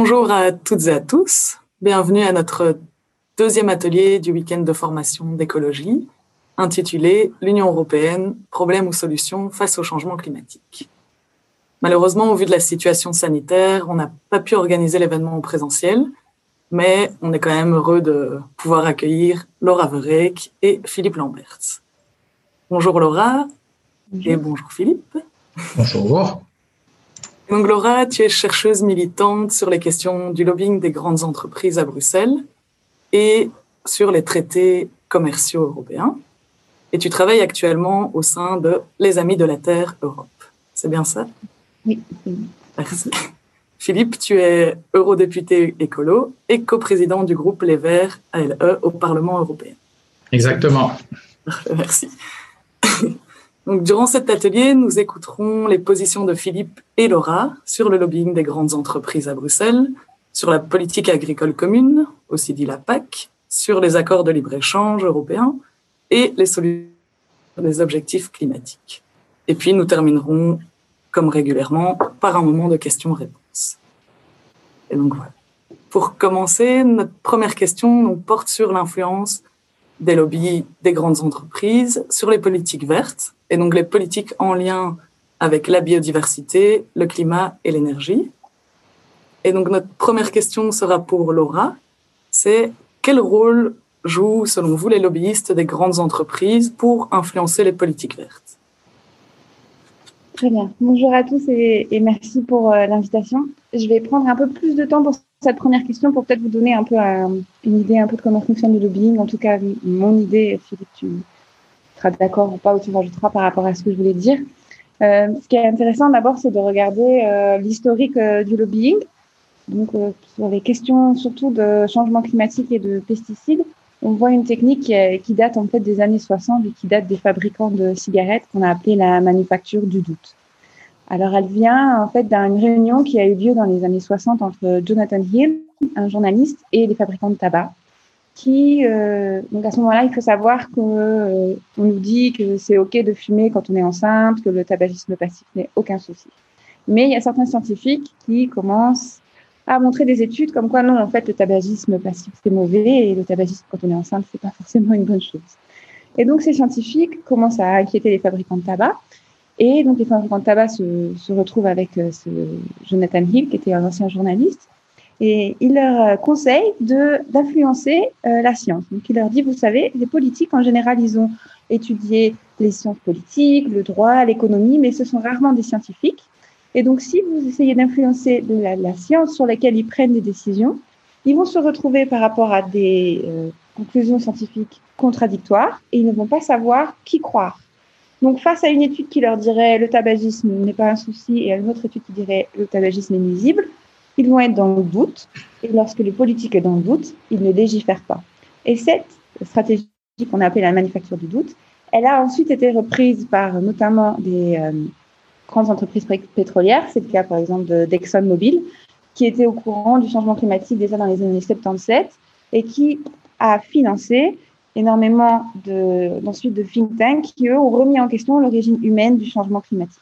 Bonjour à toutes et à tous. Bienvenue à notre deuxième atelier du week-end de formation d'écologie, intitulé L'Union européenne, problèmes ou solutions face au changement climatique. Malheureusement, au vu de la situation sanitaire, on n'a pas pu organiser l'événement en présentiel, mais on est quand même heureux de pouvoir accueillir Laura Verek et Philippe Lamberts. Bonjour Laura et bonjour Philippe. Bonjour. Donc Laura, tu es chercheuse militante sur les questions du lobbying des grandes entreprises à Bruxelles et sur les traités commerciaux européens. Et tu travailles actuellement au sein de Les Amis de la Terre Europe. C'est bien ça? Oui. Merci. Philippe, tu es eurodéputé écolo et coprésident du groupe Les Verts ALE au Parlement européen. Exactement. Merci. Donc, durant cet atelier, nous écouterons les positions de Philippe et Laura sur le lobbying des grandes entreprises à Bruxelles, sur la politique agricole commune, aussi dit la PAC, sur les accords de libre-échange européens et les solutions des objectifs climatiques. Et puis, nous terminerons, comme régulièrement, par un moment de questions-réponses. Et donc, voilà. Pour commencer, notre première question porte sur l'influence des lobbies des grandes entreprises sur les politiques vertes et donc les politiques en lien avec la biodiversité, le climat et l'énergie. Et donc notre première question sera pour Laura, c'est quel rôle jouent selon vous les lobbyistes des grandes entreprises pour influencer les politiques vertes? Très bien. Bonjour à tous et, merci pour euh, l'invitation. Je vais prendre un peu plus de temps pour cette première question pour peut-être vous donner un peu une idée un peu de comment fonctionne le lobbying. En tout cas, mon idée, Philippe, tu seras d'accord ou pas, ou tu rajouteras par rapport à ce que je voulais dire. Euh, ce qui est intéressant d'abord, c'est de regarder euh, l'historique du lobbying. Donc, sur les questions surtout de changement climatique et de pesticides, on voit une technique qui, date en fait des années 60 et qui date des fabricants de cigarettes qu'on a appelé la manufacture du doute. Alors elle vient en fait d'une réunion qui a eu lieu dans les années 60 entre Jonathan Hill, un journaliste, et les fabricants de tabac. Qui, euh, donc à ce moment-là, il faut savoir qu'on euh, on nous dit que c'est ok de fumer quand on est enceinte, que le tabagisme passif n'est aucun souci. Mais il y a certains scientifiques qui commencent à montrer des études comme quoi non, en fait, le tabagisme passif, c'est mauvais et le tabagisme quand on est enceinte, c'est pas forcément une bonne chose. Et donc, ces scientifiques commencent à inquiéter les fabricants de tabac. Et donc, les fabricants de tabac se, se retrouvent avec euh, ce Jonathan Hill, qui était un ancien journaliste. Et il leur euh, conseille d'influencer euh, la science. Donc, il leur dit, vous savez, les politiques, en général, ils ont étudié les sciences politiques, le droit, l'économie, mais ce sont rarement des scientifiques. Et donc, si vous essayez d'influencer la, la, science sur laquelle ils prennent des décisions, ils vont se retrouver par rapport à des euh, conclusions scientifiques contradictoires et ils ne vont pas savoir qui croire. Donc, face à une étude qui leur dirait le tabagisme n'est pas un souci et à une autre étude qui dirait le tabagisme est nuisible, ils vont être dans le doute. Et lorsque le politique est dans le doute, ils ne légifèrent pas. Et cette stratégie qu'on a appelée la manufacture du doute, elle a ensuite été reprise par notamment des, euh, grandes entreprises pétrolières. C'est le cas, par exemple, d'ExxonMobil, qui était au courant du changement climatique déjà dans les années 77 et qui a financé énormément d'ensuite de, de think tanks qui, eux, ont remis en question l'origine humaine du changement climatique.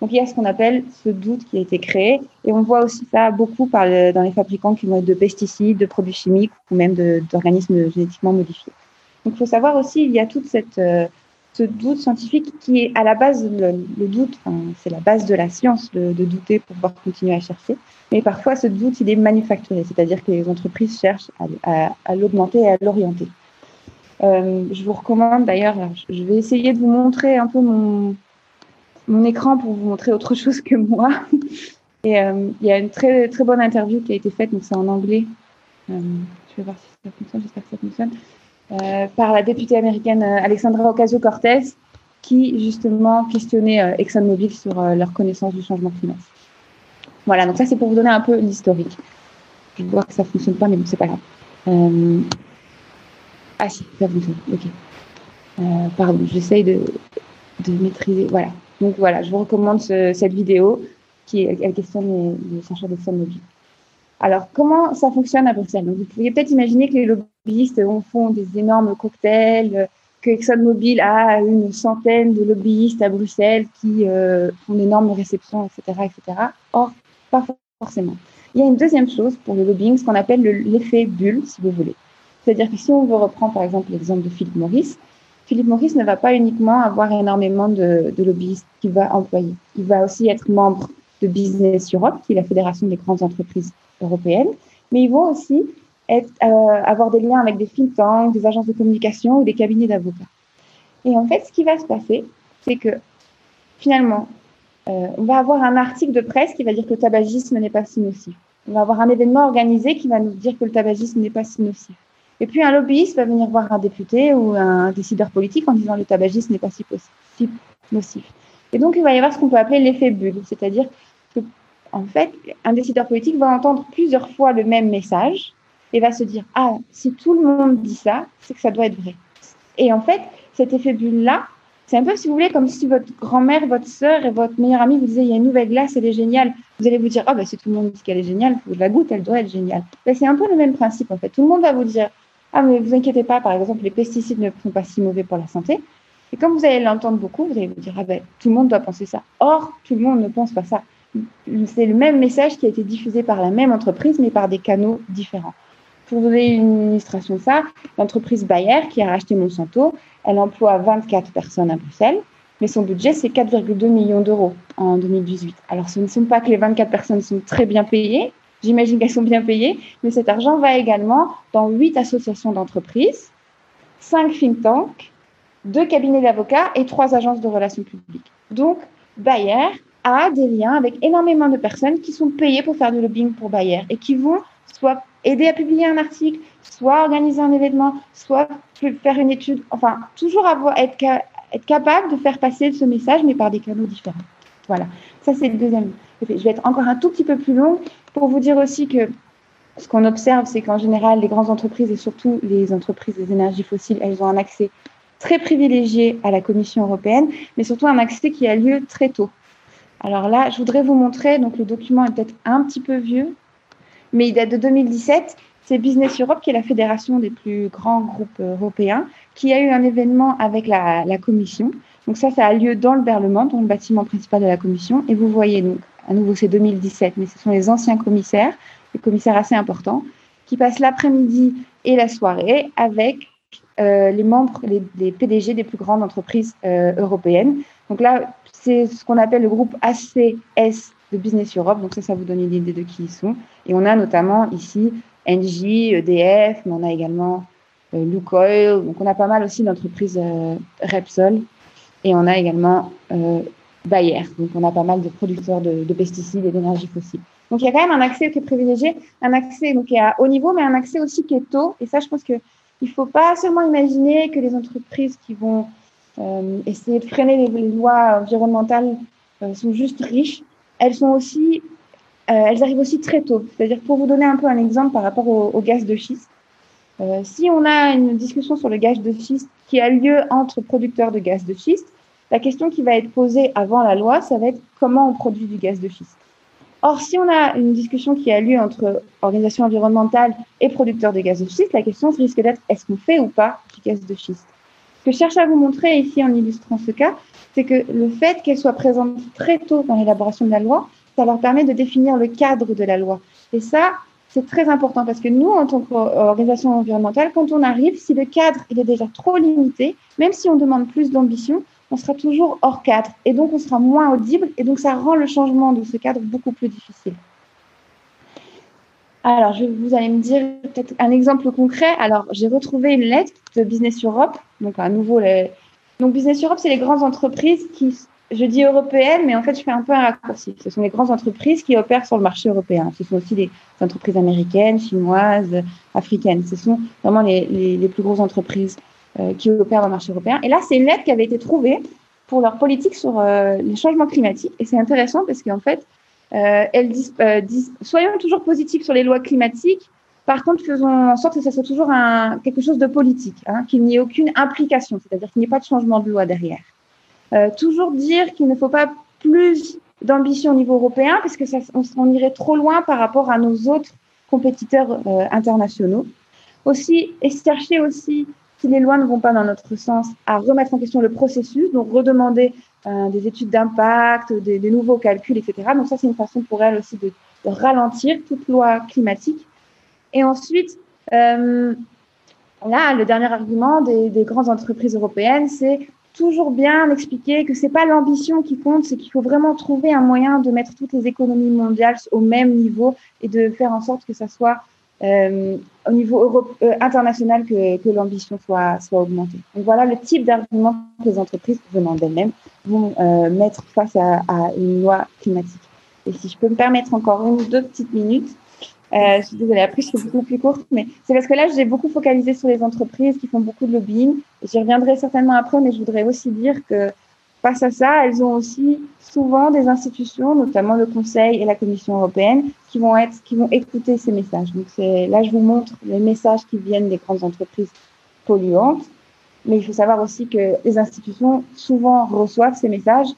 Donc, il y a ce qu'on appelle ce doute qui a été créé. Et on voit aussi ça beaucoup dans les fabricants qui vont de pesticides, de produits chimiques ou même d'organismes génétiquement modifiés. Donc, il faut savoir aussi, il y a toute cette, euh, ce doute scientifique qui est à la base, le, doute, c'est la base de la science de, douter pour pouvoir continuer à chercher. Mais parfois, ce doute, il est manufacturé, c'est-à-dire que les entreprises cherchent à, l'augmenter et à l'orienter. Euh, je vous recommande d'ailleurs, je vais essayer de vous montrer un peu mon, mon écran pour vous montrer autre chose que moi. Et euh, il y a une très, très bonne interview qui a été faite, donc c'est en anglais. Euh, je vais voir si ça fonctionne, j'espère que ça fonctionne. Euh, par la députée américaine Alexandra Ocasio-Cortez, qui justement questionnait euh, ExxonMobil sur leur connaissance du changement climatique. Voilà, donc ça c'est pour vous donner un peu l'historique. Je vois que ça ne fonctionne pas, mais bon, c'est pas grave. Ah si, ça fonctionne, ok. pardon, j'essaye de, maîtriser. Voilà. Donc voilà, je vous recommande cette vidéo qui est, questionne les, les chercheurs d'ExxonMobil. Alors, comment ça fonctionne à Bruxelles? Donc, Vous pouvez peut-être imaginer que les lobbyistes font des énormes cocktails, que ExxonMobil a une centaine de lobbyistes à Bruxelles qui euh, font d'énormes réceptions, etc., etc. Or, pas forcément. Il y a une deuxième chose pour le lobbying, ce qu'on appelle l'effet bulle, si vous voulez. C'est-à-dire que si on veut reprendre par exemple l'exemple de Philippe Maurice, Philippe Maurice ne va pas uniquement avoir énormément de, de lobbyistes qu'il va employer. Il va aussi être membre de Business Europe, qui est la fédération des grandes entreprises européennes, mais ils vont aussi euh, avoir des liens avec des think tanks, des agences de communication ou des cabinets d'avocats. Et en fait, ce qui va se passer, c'est que finalement, euh, on va avoir un article de presse qui va dire que le tabagisme n'est pas si nocif. On va avoir un événement organisé qui va nous dire que le tabagisme n'est pas si nocif. Et puis un lobbyiste va venir voir un député ou un décideur politique en disant le tabagisme n'est pas si, si nocif. Et donc il va y avoir ce qu'on peut appeler l'effet bulle, c'est-à-dire que en fait un décideur politique va entendre plusieurs fois le même message et va se dire ah si tout le monde dit ça, c'est que ça doit être vrai. Et en fait cet effet bulle là, c'est un peu, si vous voulez, comme si votre grand-mère, votre sœur et votre meilleure amie vous disaient il y a une nouvelle glace, elle est géniale. Vous allez vous dire ah, bah, si tout le monde dit qu'elle est géniale, faut que je la goûte, elle doit être géniale. Ben, c'est un peu le même principe, en fait. Tout le monde va vous dire ah, mais vous inquiétez pas, par exemple, les pesticides ne sont pas si mauvais pour la santé. Et comme vous allez l'entendre beaucoup, vous allez vous dire ah, ben, tout le monde doit penser ça. Or, tout le monde ne pense pas ça. C'est le même message qui a été diffusé par la même entreprise, mais par des canaux différents. Pour donner une illustration de ça, l'entreprise Bayer, qui a racheté Monsanto, elle emploie 24 personnes à Bruxelles, mais son budget, c'est 4,2 millions d'euros en 2018. Alors, ce ne sont pas que les 24 personnes sont très bien payées, j'imagine qu'elles sont bien payées, mais cet argent va également dans 8 associations d'entreprises, 5 think tanks, 2 cabinets d'avocats et 3 agences de relations publiques. Donc, Bayer a des liens avec énormément de personnes qui sont payées pour faire du lobbying pour Bayer et qui vont soit aider à publier un article, soit organiser un événement, soit faire une étude, enfin, toujours être, être capable de faire passer ce message, mais par des canaux différents. Voilà, ça c'est le deuxième. Je vais être encore un tout petit peu plus long pour vous dire aussi que ce qu'on observe, c'est qu'en général, les grandes entreprises et surtout les entreprises des énergies fossiles, elles ont un accès très privilégié à la Commission européenne, mais surtout un accès qui a lieu très tôt. Alors là, je voudrais vous montrer, donc le document est peut-être un petit peu vieux, mais il date de 2017 c'est Business Europe, qui est la fédération des plus grands groupes européens, qui a eu un événement avec la, Commission. Donc ça, ça a lieu dans le Berlement, dans le bâtiment principal de la Commission. Et vous voyez, donc, à nouveau, c'est 2017, mais ce sont les anciens commissaires, des commissaires assez importants, qui passent l'après-midi et la soirée avec euh, les membres, les, PDG des plus grandes entreprises euh, européennes. Donc là, c'est ce qu'on appelle le groupe ACS de Business Europe. Donc ça, ça vous donne une idée de qui ils sont. Et on a notamment ici Engie, EDF, mais on a également euh, Lukoil. Donc, on a pas mal aussi d'entreprises euh, Repsol. Et on a également euh, Bayer. Donc, on a pas mal de producteurs de, pesticides et d'énergie fossile. Donc, il y a quand même un accès qui est privilégié, un accès donc, qui est à haut niveau, mais un accès aussi qui est tôt. Et ça, je pense qu'il ne faut pas seulement imaginer que les entreprises qui vont essayer de freiner les, lois environnementales sont juste riches. Elles sont aussi elles arrivent aussi très tôt. C'est-à-dire, pour vous donner un peu un exemple par rapport au, gaz de schiste, euh, si on a une discussion sur le gaz de schiste qui a lieu entre producteurs de gaz de schiste, la question qui va être posée avant la loi, ça va être comment on produit du gaz de schiste. Or, si on a une discussion qui a lieu entre organisations environnementales et producteurs de gaz de schiste, la question risque d'être est-ce qu'on fait ou pas du gaz de schiste? Ce que je cherche à vous montrer ici en illustrant ce cas, c'est que le fait qu'elle soit présente très tôt dans l'élaboration de la loi, ça leur permet de définir le cadre de la loi. Et ça, c'est très important parce que nous, en tant qu'organisation environnementale, quand on arrive, si le cadre est déjà trop limité, même si on demande plus d'ambition, on sera toujours hors cadre et donc on sera moins audible et donc ça rend le changement de ce cadre beaucoup plus difficile. Alors, vous allez me dire peut-être un exemple concret. Alors, j'ai retrouvé une lettre de Business Europe. Donc, à nouveau, donc Business Europe, c'est les grandes entreprises qui je dis européenne, mais en fait, je fais un peu un raccourci. Ce sont les grandes entreprises qui opèrent sur le marché européen. Ce sont aussi des entreprises américaines, chinoises, africaines. Ce sont vraiment les, plus grosses entreprises euh, qui opèrent dans le marché européen. Et là, c'est une lettre qui avait été trouvée pour leur politique sur euh, les changements climatiques. Et c'est intéressant parce qu'en fait, euh, elles disent, disent, soyons toujours positifs sur les lois climatiques. Par contre, faisons en sorte que ça soit toujours un, quelque chose de politique, hein, qu'il n'y ait aucune implication, c'est-à-dire qu'il n'y ait pas de changement de loi derrière. Euh, toujours dire qu'il ne faut pas plus d'ambition au niveau européen, parce que ça, on, irait trop loin par rapport à nos autres compétiteurs euh, internationaux. Aussi, et chercher aussi, si les lois ne vont pas dans notre sens, à remettre en question le processus, donc redemander euh, des études d'impact, des, nouveaux calculs, etc. Donc ça, c'est une façon pour elle aussi de, ralentir toute loi climatique. Et ensuite, là, le dernier argument des grandes entreprises européennes, c'est toujours bien expliquer que c'est pas l'ambition qui compte, c'est qu'il faut vraiment trouver un moyen de mettre toutes les économies mondiales au même niveau et de faire en sorte que ça soit euh, au niveau Europe, euh, international que, l'ambition soit, soit augmentée. Donc voilà le type d'argument que les entreprises venant d'elles-mêmes vont euh, mettre face à, à, une loi climatique. Et si je peux me permettre encore une ou deux petites minutes, euh, je suis désolée, après je suis beaucoup plus courte, mais c'est parce que là j'ai beaucoup focalisé sur les entreprises qui font beaucoup de lobbying. J'y reviendrai certainement après, mais je voudrais aussi dire que face à ça, elles ont aussi souvent des institutions, notamment le Conseil et la Commission européenne, qui vont être, qui vont écouter ces messages. Donc c'est là je vous montre les messages qui viennent des grandes entreprises polluantes, mais il faut savoir aussi que les institutions souvent reçoivent ces messages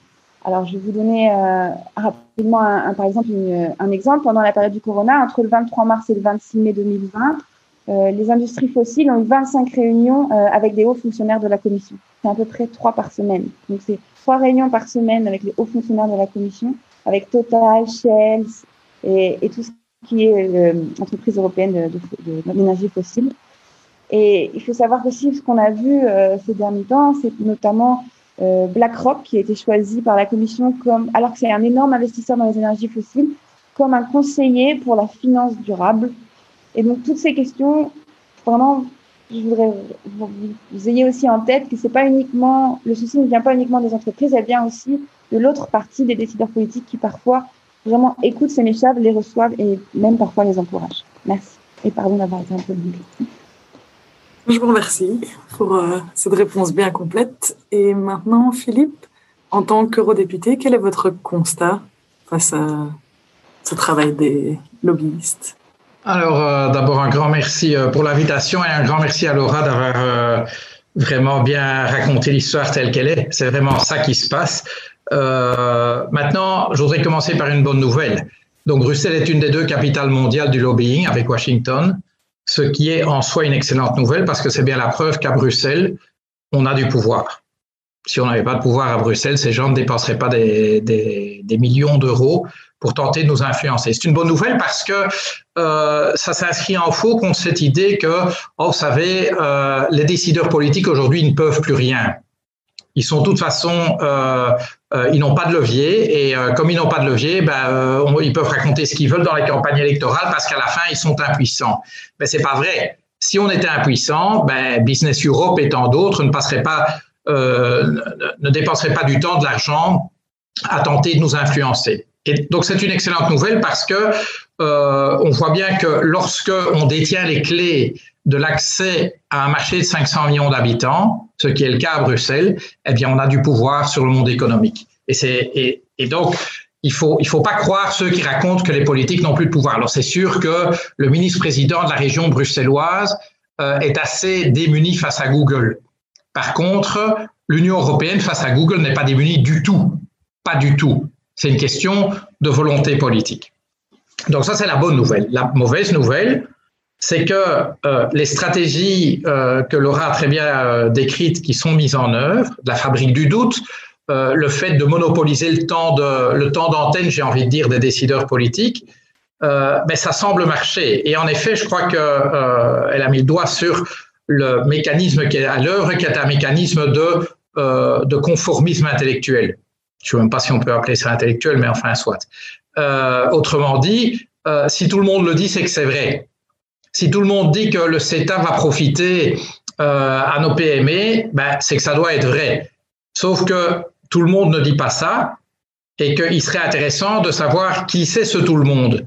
alors, je vais vous donner euh, rapidement, un, un, par exemple, une, un exemple. Pendant la période du corona, entre le 23 mars et le 26 mai 2020, euh, les industries fossiles ont eu 25 réunions euh, avec des hauts fonctionnaires de la Commission. C'est à peu près trois par semaine. Donc, c'est trois réunions par semaine avec les hauts fonctionnaires de la Commission, avec Total, Shell et, et tout ce qui est l'entreprise européenne de, de, de fossile. Et il faut savoir aussi ce qu'on a vu euh, ces derniers temps, c'est notamment euh, BlackRock, qui a été choisi par la Commission comme, alors que c'est un énorme investisseur dans les énergies fossiles, comme un conseiller pour la finance durable. Et donc, toutes ces questions, vraiment, je voudrais que vous ayez aussi en tête que c'est pas uniquement, le souci ne vient pas uniquement des entreprises, elle vient aussi de l'autre partie des décideurs politiques qui parfois vraiment écoutent ces messages, les reçoivent et même parfois les encouragent. Merci. Et pardon d'avoir été un peu longue. Je vous remercie pour euh, cette réponse bien complète. Et maintenant, Philippe, en tant qu'eurodéputé, quel est votre constat face à ce travail des lobbyistes? Alors, euh, d'abord, un grand merci euh, pour l'invitation et un grand merci à Laura d'avoir vraiment bien raconté l'histoire telle qu'elle est. C'est vraiment ça qui se passe. Maintenant, je voudrais commencer par une bonne nouvelle. Donc, Bruxelles est une des deux capitales mondiales du lobbying avec Washington ce qui est en soi une excellente nouvelle parce que c'est bien la preuve qu'à Bruxelles, on a du pouvoir. Si on n'avait pas de pouvoir à Bruxelles, ces gens ne dépenseraient pas des, millions d'euros pour tenter de nous influencer. C'est une bonne nouvelle parce que euh, ça s'inscrit en faux contre cette idée que, oh, vous savez, euh, les décideurs politiques aujourd'hui ne peuvent plus rien. Ils sont de toute façon, euh, euh, ils n'ont pas de levier et euh, comme ils n'ont pas de levier, ben, ils peuvent raconter ce qu'ils veulent dans les campagnes électorales parce qu'à la fin ils sont impuissants. Mais c'est pas vrai. Si on était impuissant, ben, Business Europe et tant d'autres ne passeraient pas, ne, dépenseraient pas du temps, de l'argent à tenter de nous influencer. Et donc c'est une excellente nouvelle parce que on voit bien que lorsque on détient les clés de l'accès à un marché de 500 millions d'habitants, ce qui est le cas à Bruxelles, eh bien, on a du pouvoir sur le monde économique. Et, donc, il faut, il faut pas croire ceux qui racontent que les politiques n'ont plus de pouvoir. Alors, c'est sûr que le ministre-président de la région bruxelloise euh, est assez démuni face à Google. Par contre, l'Union européenne face à Google n'est pas démunie du tout. Pas du tout. C'est une question de volonté politique. Donc ça, c'est la bonne nouvelle. La mauvaise nouvelle, c'est que euh, les stratégies euh, que Laura a très bien euh, décrites, qui sont mises en œuvre, la fabrique du doute, euh, le fait de monopoliser le temps de le temps d'antenne, j'ai envie de dire, des décideurs politiques, euh, mais ça semble marcher. Et en effet, je crois que euh, elle a mis le doigt sur le mécanisme qui est à l'œuvre, qui est un mécanisme de de conformisme intellectuel. Je ne sais même pas si on peut appeler ça intellectuel, mais enfin soit. autrement dit, si tout le monde le dit, c'est que c'est vrai si tout le monde dit que le CETA va profiter euh, à nos PME, ben, c'est que ça doit être vrai. Sauf que tout le monde ne dit pas ça et qu'il serait intéressant de savoir qui c'est ce tout le monde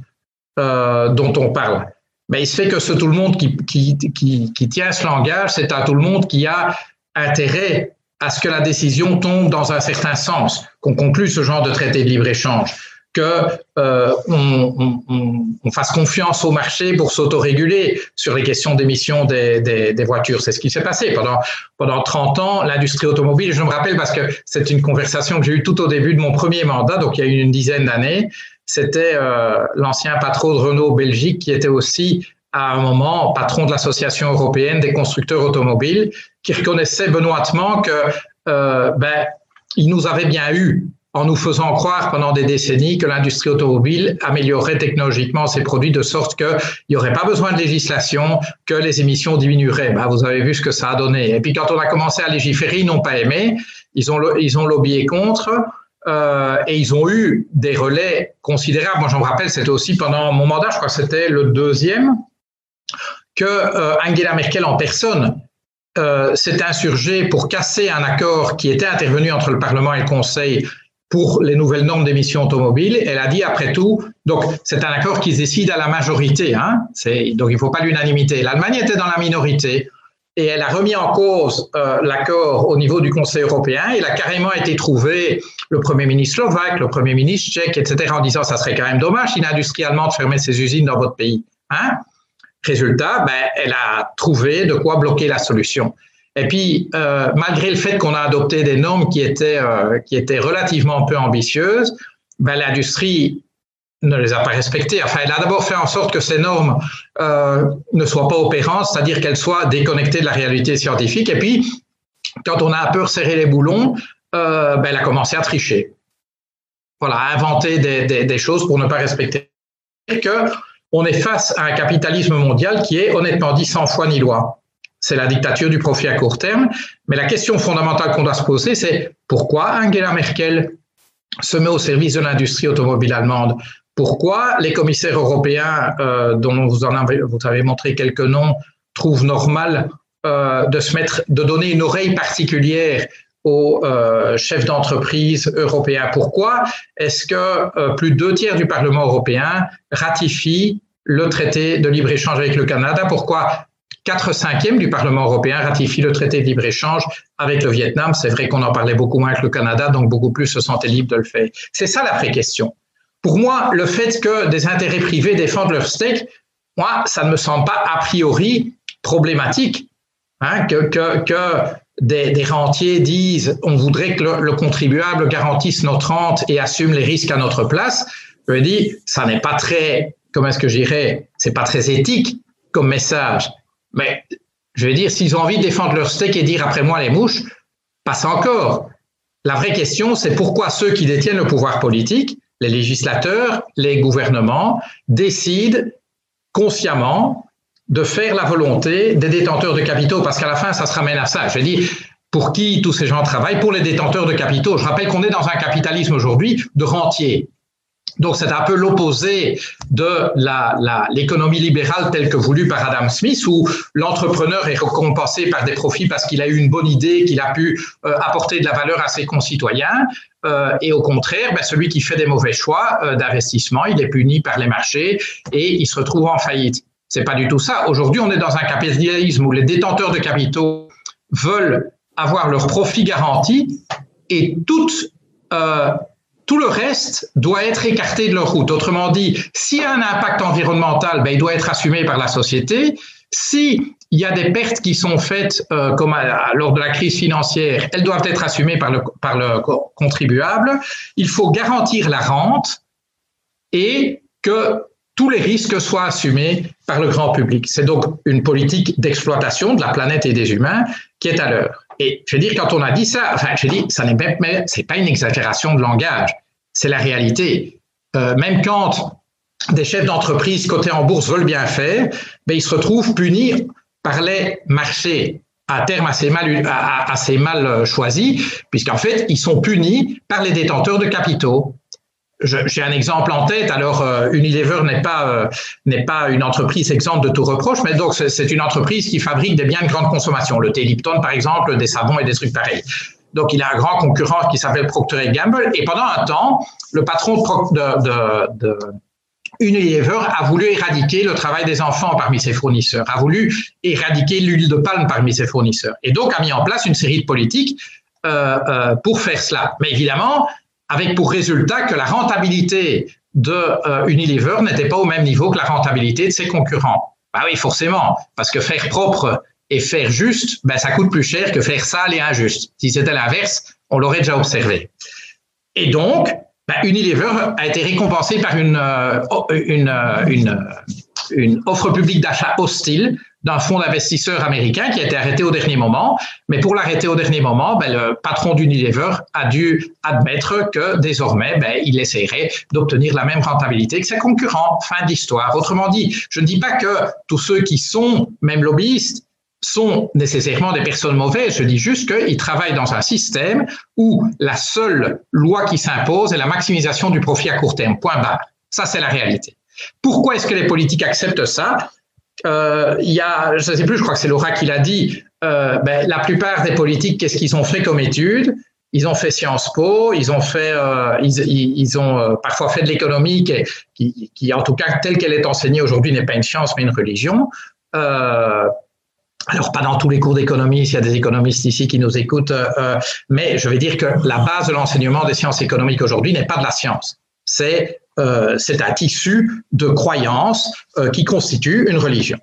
euh, dont on parle. Ben, il se fait que ce tout le monde qui, tient ce langage, c'est à tout le monde qui a intérêt à ce que la décision tombe dans un certain sens, qu'on conclue ce genre de traité de libre-échange que euh, on, fasse confiance au marché pour s'autoréguler sur les questions d'émissions des, des, des, voitures. C'est ce qui s'est passé pendant pendant 30 ans. L'industrie automobile, je me rappelle parce que c'est une conversation que j'ai eue tout au début de mon premier mandat, donc il y a eu une dizaine d'années. C'était euh, l'ancien patron de Renault Belgique qui était aussi à un moment patron de l'association européenne des constructeurs automobiles, qui reconnaissait benoîtement que euh, ben il nous avait bien eu en nous faisant croire pendant des décennies que l'industrie automobile améliorerait technologiquement ses produits de sorte qu'il n'y aurait pas besoin de législation, que les émissions diminueraient. Ben, vous avez vu ce que ça a donné. Et puis quand on a commencé à légiférer, ils n'ont pas aimé, ils ont, ils ont lobbyé contre. Euh, et ils ont eu des relais considérables. Moi, j'en rappelle, c'était aussi pendant mon mandat, je crois que c'était le deuxième, que euh, Angela Merkel en personne euh, s'est insurgée pour casser un accord qui était intervenu entre le Parlement et le Conseil pour les nouvelles normes d'émissions automobiles. Elle a dit, après tout, donc c'est un accord qui se décide à la majorité, hein, donc il ne faut pas l'unanimité. L'Allemagne était dans la minorité et elle a remis en cause euh, l'accord au niveau du Conseil européen. Il a carrément été trouvé le Premier ministre slovaque, le Premier ministre tchèque, etc., en disant ça serait quand même dommage si l'industrie allemande fermait ses usines dans votre pays. Hein Résultat, ben, elle a trouvé de quoi bloquer la solution. Et puis, euh, malgré le fait qu'on a adopté des normes qui étaient, euh, qui étaient relativement peu ambitieuses, ben, l'industrie ne les a pas respectées. Enfin, elle a d'abord fait en sorte que ces normes euh, ne soient pas opérantes, c'est-à-dire qu'elles soient déconnectées de la réalité scientifique. Et puis, quand on a un peu resserré les boulons, ben, elle a commencé à tricher. Voilà, à inventer des, des, des choses pour ne pas respecter. Et que on est face à un capitalisme mondial qui est honnêtement dit sans foi ni loi c'est la dictature du profit à court terme. Mais la question fondamentale qu'on doit se poser, c'est pourquoi Angela Merkel se met au service de l'industrie automobile allemande? Pourquoi les commissaires européens, euh, dont vous, en avez, vous avez montré quelques noms, trouvent normal euh, de se mettre, de donner une oreille particulière aux euh, chefs d'entreprise européens Pourquoi est-ce que plus de deux tiers du Parlement européen ratifient le traité de libre-échange avec le Canada? Pourquoi 4 cinquièmes du Parlement européen ratifient le traité de libre-échange avec le Vietnam. C'est vrai qu'on en parlait beaucoup moins que le Canada, donc beaucoup plus se sentaient libres de le faire. C'est ça la vraie question. Pour moi, le fait que des intérêts privés défendent leur steak, moi, ça ne me semble pas a priori problématique. Hein, que, des, rentiers disent on voudrait que le, le, contribuable garantisse notre rente et assume les risques à notre place. Je dis, ça n'est pas très, comment est-ce que je dirais, c'est pas très éthique comme message. Mais je veux dire, s'ils ont envie de défendre leur steak et dire après moi les mouches, passe encore. La vraie question, c'est pourquoi ceux qui détiennent le pouvoir politique, les législateurs, les gouvernements, décident consciemment de faire la volonté des détenteurs de capitaux, parce qu'à la fin, ça se ramène à ça. Je dire, pour qui tous ces gens travaillent? Pour les détenteurs de capitaux. Je rappelle qu'on est dans un capitalisme aujourd'hui de rentiers. Donc c'est un peu l'opposé de l'économie la, libérale telle que voulue par Adam Smith, où l'entrepreneur est récompensé par des profits parce qu'il a eu une bonne idée, qu'il a pu euh, apporter de la valeur à ses concitoyens. Euh, et au contraire, ben, celui qui fait des mauvais choix euh, d'investissement, il est puni par les marchés et il se retrouve en faillite. C'est pas du tout ça. Aujourd'hui, on est dans un capitalisme où les détenteurs de capitaux veulent avoir leurs profits garantis et toutes tout le reste doit être écarté de leur route. Autrement dit, s'il y a un impact environnemental, ben, il doit être assumé par la société. Si il y a des pertes qui sont faites euh, comme lors de la crise financière, elles doivent être assumées par le, par le contribuable. Il faut garantir la rente et que tous les risques soient assumés par le grand public. C'est donc une politique d'exploitation de la planète et des humains qui est à l'heure. Et je veux dire, quand on a dit ça, enfin, je dire, ça n'est c'est pas une exagération de langage, c'est la réalité. Euh, même quand des chefs d'entreprise cotés en bourse veulent bien faire, ben, ils se retrouvent punis par les marchés à terme assez mal, assez mal euh, choisis, puisqu'en fait, ils sont punis par les détenteurs de capitaux j'ai un exemple en tête. Alors, euh, Unilever n'est pas euh, n'est pas une entreprise exempte de tout reproche, mais donc c'est une entreprise qui fabrique des biens de grande consommation, le thé Lipton par exemple, des savons et des trucs pareils. Donc, il a un grand concurrent qui s'appelle Procter Gamble. Et pendant un temps, le patron de, Unilever a voulu éradiquer le travail des enfants parmi ses fournisseurs, a voulu éradiquer l'huile de palme parmi ses fournisseurs, et donc a mis en place une série de politiques euh, pour faire cela. Mais évidemment, avec pour résultat que la rentabilité de euh, Unilever n'était pas au même niveau que la rentabilité de ses concurrents. Bah oui, forcément, parce que faire propre et faire juste, ben, ça coûte plus cher que faire sale et injuste. Si c'était l'inverse, on l'aurait déjà observé. Et donc, ben, Unilever a été récompensé par une, euh, une, une, une offre publique d'achat hostile d'un fonds d'investisseurs américain qui a été arrêté au dernier moment. Mais pour l'arrêter au dernier moment, ben, le patron d'Unilever a dû admettre que désormais, ben, il essaierait d'obtenir la même rentabilité que ses concurrents. Fin d'histoire. Autrement dit, je ne dis pas que tous ceux qui sont même lobbyistes sont nécessairement des personnes mauvaises. Je dis juste qu'ils travaillent dans un système où la seule loi qui s'impose est la maximisation du profit à court terme. Point barre. Ça, c'est la réalité. Pourquoi est-ce que les politiques acceptent ça? Euh, Il y a, je ne sais plus, je crois que c'est Laura qui l'a dit, euh, ben, la plupart des politiques, qu'est-ce qu'ils ont fait comme études? Ils ont fait Sciences Po, ils ont fait, euh, ils, ont euh, parfois fait de l'économie qui, en tout cas, telle qu'elle est enseignée aujourd'hui, n'est pas une science mais une religion. Alors, pas dans tous les cours d'économie, s'il y a des économistes ici qui nous écoutent, mais je vais dire que la base de l'enseignement des sciences économiques aujourd'hui n'est pas de la science. C'est euh, c'est un tissu de croyances euh, qui constitue une religion.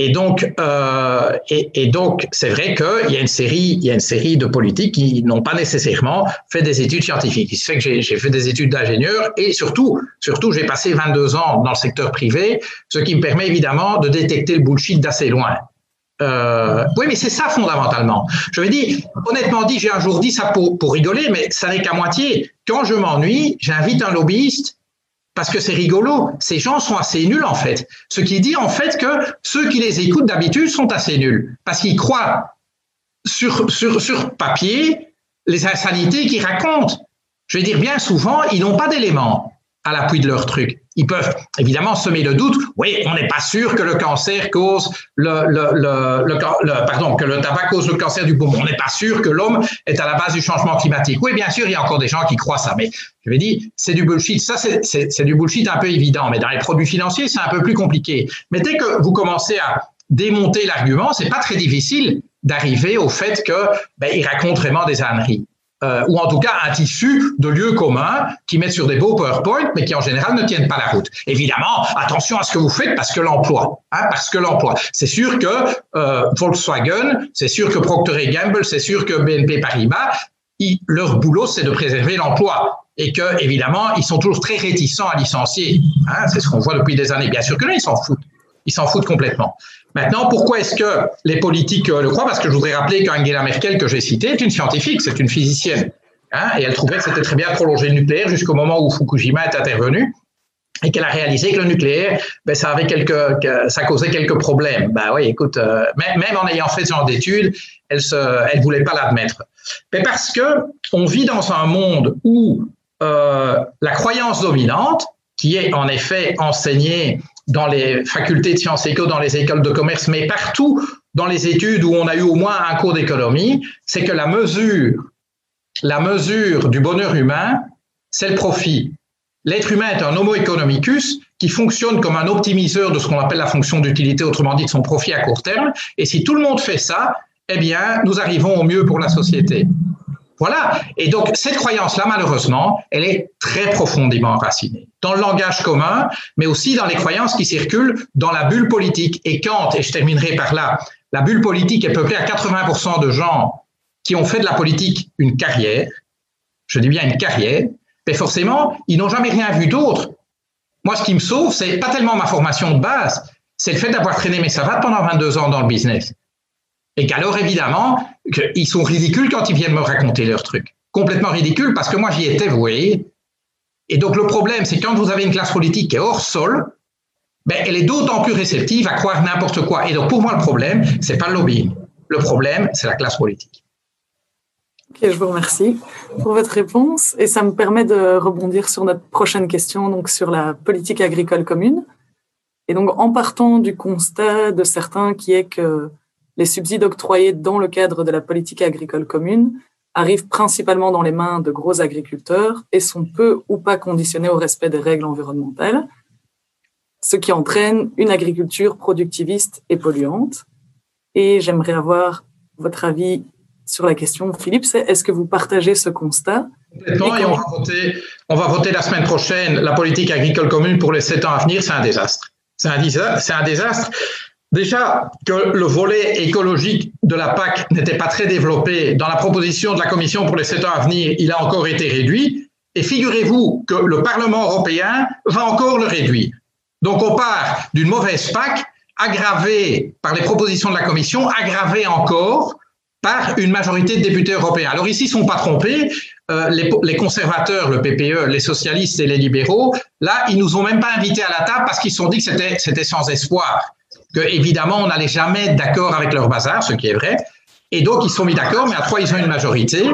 Et donc, euh, et, et, donc, c'est vrai qu'il y a une série, il y a une série de politiques qui n'ont pas nécessairement fait des études scientifiques. Ce fait que j'ai fait des études d'ingénieur et surtout, surtout, j'ai passé 22 ans dans le secteur privé, ce qui me permet évidemment de détecter le bullshit d'assez loin. Euh, oui, mais c'est ça fondamentalement. Je veux dire, honnêtement dit, j'ai un jour dit ça pour, pour rigoler, mais ça n'est qu'à moitié. Quand je m'ennuie, j'invite un lobbyiste parce que c'est rigolo. Ces gens sont assez nuls en fait. Ce qui dit en fait que ceux qui les écoutent d'habitude sont assez nuls parce qu'ils croient sur, papier les insanités qu'ils racontent. Je veux dire, bien souvent, ils n'ont pas d'éléments à l'appui de leur truc. Ils peuvent évidemment semer le doute. Oui, on n'est pas sûr que le cancer cause le, pardon, que le tabac cause le cancer du poumon. On n'est pas sûr que l'homme est à la base du changement climatique. Oui, bien sûr, il y a encore des gens qui croient ça, mais je vais dire, c'est du bullshit. Ça, c'est du bullshit un peu évident, mais dans les produits financiers, c'est un peu plus compliqué. Mais dès que vous commencez à démonter l'argument, c'est pas très difficile d'arriver au fait que ben, il raconte vraiment des âneries euh, ou en tout cas un tissu de lieux communs qui mettent sur des beaux PowerPoint, mais qui en général ne tiennent pas la route. Évidemment, attention à ce que vous faites parce que l'emploi, hein, parce que l'emploi. C'est sûr que euh, Volkswagen, c'est sûr que Procter Gamble, c'est sûr que BNP Paribas, leur boulot c'est de préserver l'emploi et que évidemment ils sont toujours très réticents à licencier. Hein, c'est ce qu'on voit depuis des années. Bien sûr que là ils s'en foutent, ils s'en foutent complètement. Maintenant, pourquoi est-ce que les politiques euh, le croient? Parce que je voudrais rappeler qu'Angela Merkel, que j'ai citée, est une scientifique, c'est une physicienne. Hein, et elle trouvait que c'était très bien de prolonger le nucléaire jusqu'au moment où Fukushima est intervenu et qu'elle a réalisé que le nucléaire, ben, ça avait quelques, ça causait quelques problèmes. Ben oui, écoute, euh, même, en ayant fait ce genre d'études, elle se, elle voulait pas l'admettre. Mais parce que on vit dans un monde où euh, la croyance dominante, qui est en effet enseignée dans les facultés de sciences éco, dans les écoles de commerce, mais partout dans les études où on a eu au moins un cours d'économie, c'est que la mesure, la mesure du bonheur humain, c'est le profit. L'être humain est un homo economicus qui fonctionne comme un optimiseur de ce qu'on appelle la fonction d'utilité, autrement dit de son profit à court terme. Et si tout le monde fait ça, eh bien, nous arrivons au mieux pour la société. Voilà. Et donc, cette croyance-là, malheureusement, elle est très profondément enracinée dans le langage commun, mais aussi dans les croyances qui circulent dans la bulle politique. Et quand, et je terminerai par là, la bulle politique est peuplée à 80% de gens qui ont fait de la politique une carrière, je dis bien une carrière, mais forcément, ils n'ont jamais rien vu d'autre. Moi, ce qui me sauve, c'est pas tellement ma formation de base, c'est le fait d'avoir traîné mes savates pendant 22 ans dans le business. Et qu'alors, évidemment, ils sont ridicules quand ils viennent me raconter leurs trucs. Complètement ridicules parce que moi, j'y étais, voyez. Et donc, le problème, c'est quand vous avez une classe politique qui est hors sol, ben, elle est d'autant plus réceptive à croire n'importe quoi. Et donc, pour moi, le problème, c'est pas le lobbying. Le problème, c'est la classe politique. Ok, je vous remercie pour votre réponse. Et ça me permet de rebondir sur notre prochaine question, donc sur la politique agricole commune. Et donc, en partant du constat de certains qui est que les subsides octroyés dans le cadre de la politique agricole commune arrivent principalement dans les mains de gros agriculteurs et sont peu ou pas conditionnés au respect des règles environnementales, ce qui entraîne une agriculture productiviste et polluante. Et j'aimerais avoir votre avis sur la question, Philippe, est-ce que vous partagez ce constat? Et on, va voter, on va voter la semaine prochaine la politique agricole commune pour les sept ans à venir, c'est un désastre. C'est un, c'est un désastre Déjà que le volet écologique de la PAC n'était pas très développé, dans la proposition de la Commission pour les sept ans à venir, il a encore été réduit. Et figurez-vous que le Parlement européen va encore le réduire. Donc on part d'une mauvaise PAC aggravée par les propositions de la Commission, aggravée encore par une majorité de députés européens. Alors ici, ils ne sont pas trompés. Euh, les, conservateurs, le PPE, les socialistes et les libéraux, là, ils nous ont même pas invités à la table parce qu'ils se sont dit que c'était sans espoir. Que évidemment, on n'allait jamais être d'accord avec leur bazar, ce qui est vrai. Et donc, ils se sont mis d'accord, mais à trois, ils ont une majorité.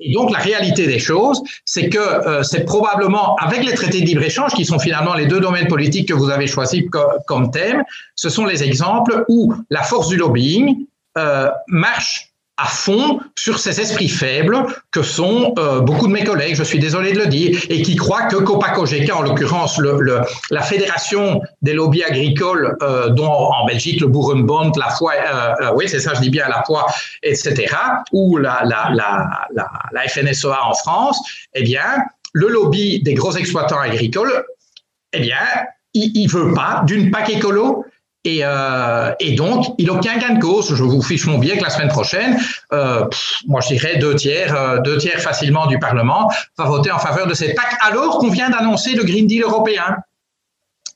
Et donc, la réalité des choses, c'est que euh, c'est probablement, avec les traités de libre-échange, qui sont finalement les deux domaines politiques que vous avez choisis comme thème, ce sont les exemples où la force du lobbying euh, marche à fond sur ces esprits faibles que sont euh, beaucoup de mes collègues, je suis désolé de le dire, et qui croient que Copacogeca, en l'occurrence le, la fédération des lobbies agricoles, euh, dont en Belgique le Boerenbond, la foi, euh, oui c'est ça, je dis bien la foi, etc., ou la, la, la, la, la FNSEA en France, eh bien, le lobby des gros exploitants agricoles, eh bien, il ne veut pas d'une PAC écolo, et, euh, et, donc, il obtient gain de cause. Je vous fiche mon billet que la semaine prochaine, euh, moi je dirais deux tiers, euh, deux tiers facilement du Parlement va voter en faveur de cette PAC, alors qu'on vient d'annoncer le Green Deal européen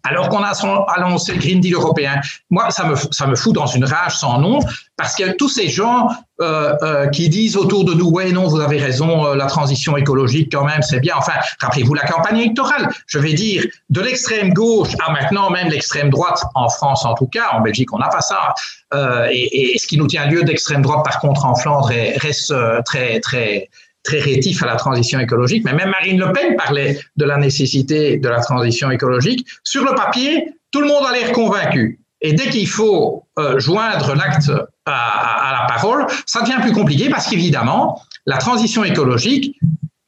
alors qu'on a annoncé le Green Deal européen. Moi, ça me, ça me fout dans une rage sans nom, parce que tous ces gens euh, euh, qui disent autour de nous, ouais, non, vous avez raison, euh, la transition écologique, quand même, c'est bien. Enfin, rappelez-vous la campagne électorale. Je vais dire, de l'extrême gauche à maintenant même l'extrême droite, en France en tout cas, en Belgique, on n'a pas ça. Euh, et, et, ce qui nous tient lieu d'extrême droite, par contre, en Flandre, reste euh, très, très, très rétif à la transition écologique, mais même Marine Le Pen parlait de la nécessité de la transition écologique. Sur le papier, tout le monde a l'air convaincu. Et dès qu'il faut euh, joindre l'acte à, à, la parole, ça devient plus compliqué parce qu'évidemment, la transition écologique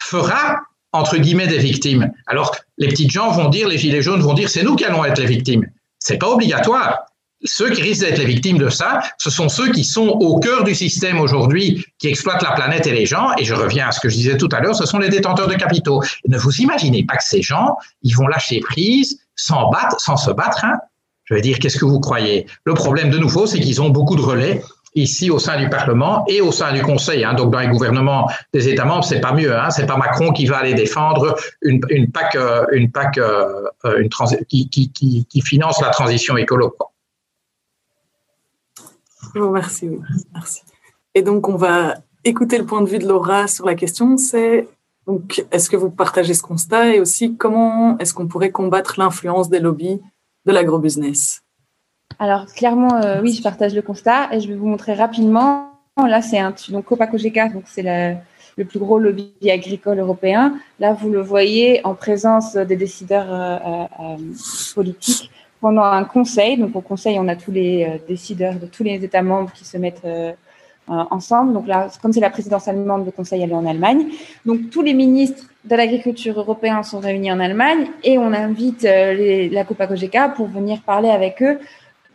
fera entre guillemets des victimes. Alors, les petites gens vont dire, les gilets jaunes vont dire, c'est nous qui allons être les victimes. C'est pas obligatoire ceux qui risquent d'être les victimes de ça, ce sont ceux qui sont au cœur du système aujourd'hui, qui exploitent la planète et les gens. Et je reviens à ce que je disais tout à l'heure, ce sont les détenteurs de capitaux. Ne vous imaginez pas que ces gens, ils vont lâcher prise sans battre, sans se battre. Hein je veux dire, qu'est-ce que vous croyez? Le problème de nouveau, c'est qu'ils ont beaucoup de relais ici au sein du Parlement et au sein du Conseil. Hein. Donc dans les gouvernements des États membres, c'est pas mieux. Hein. C'est pas Macron qui va aller défendre une, une PAC, euh, une PAC, euh, une qui, qui, qui, qui finance la transition écolo. Oh, merci, oui. merci. Et donc, on va écouter le point de vue de Laura sur la question. C'est donc, est-ce que vous partagez ce constat et aussi comment est-ce qu'on pourrait combattre l'influence des lobbies de l'agrobusiness? Alors, clairement, euh, oui, je partage le constat et je vais vous montrer rapidement. Là, c'est un donc Copacogeca, donc c'est le plus gros lobby agricole européen. Là, vous le voyez en présence des décideurs euh, euh, politiques pendant un conseil. Donc, au conseil, on a tous les euh, décideurs de tous les États membres qui se mettent euh, euh, ensemble. Donc là, comme c'est la présidence allemande, le conseil elle est en Allemagne. Donc, tous les ministres de l'agriculture européens sont réunis en Allemagne et on invite les, la Copa Cogeca pour venir parler avec eux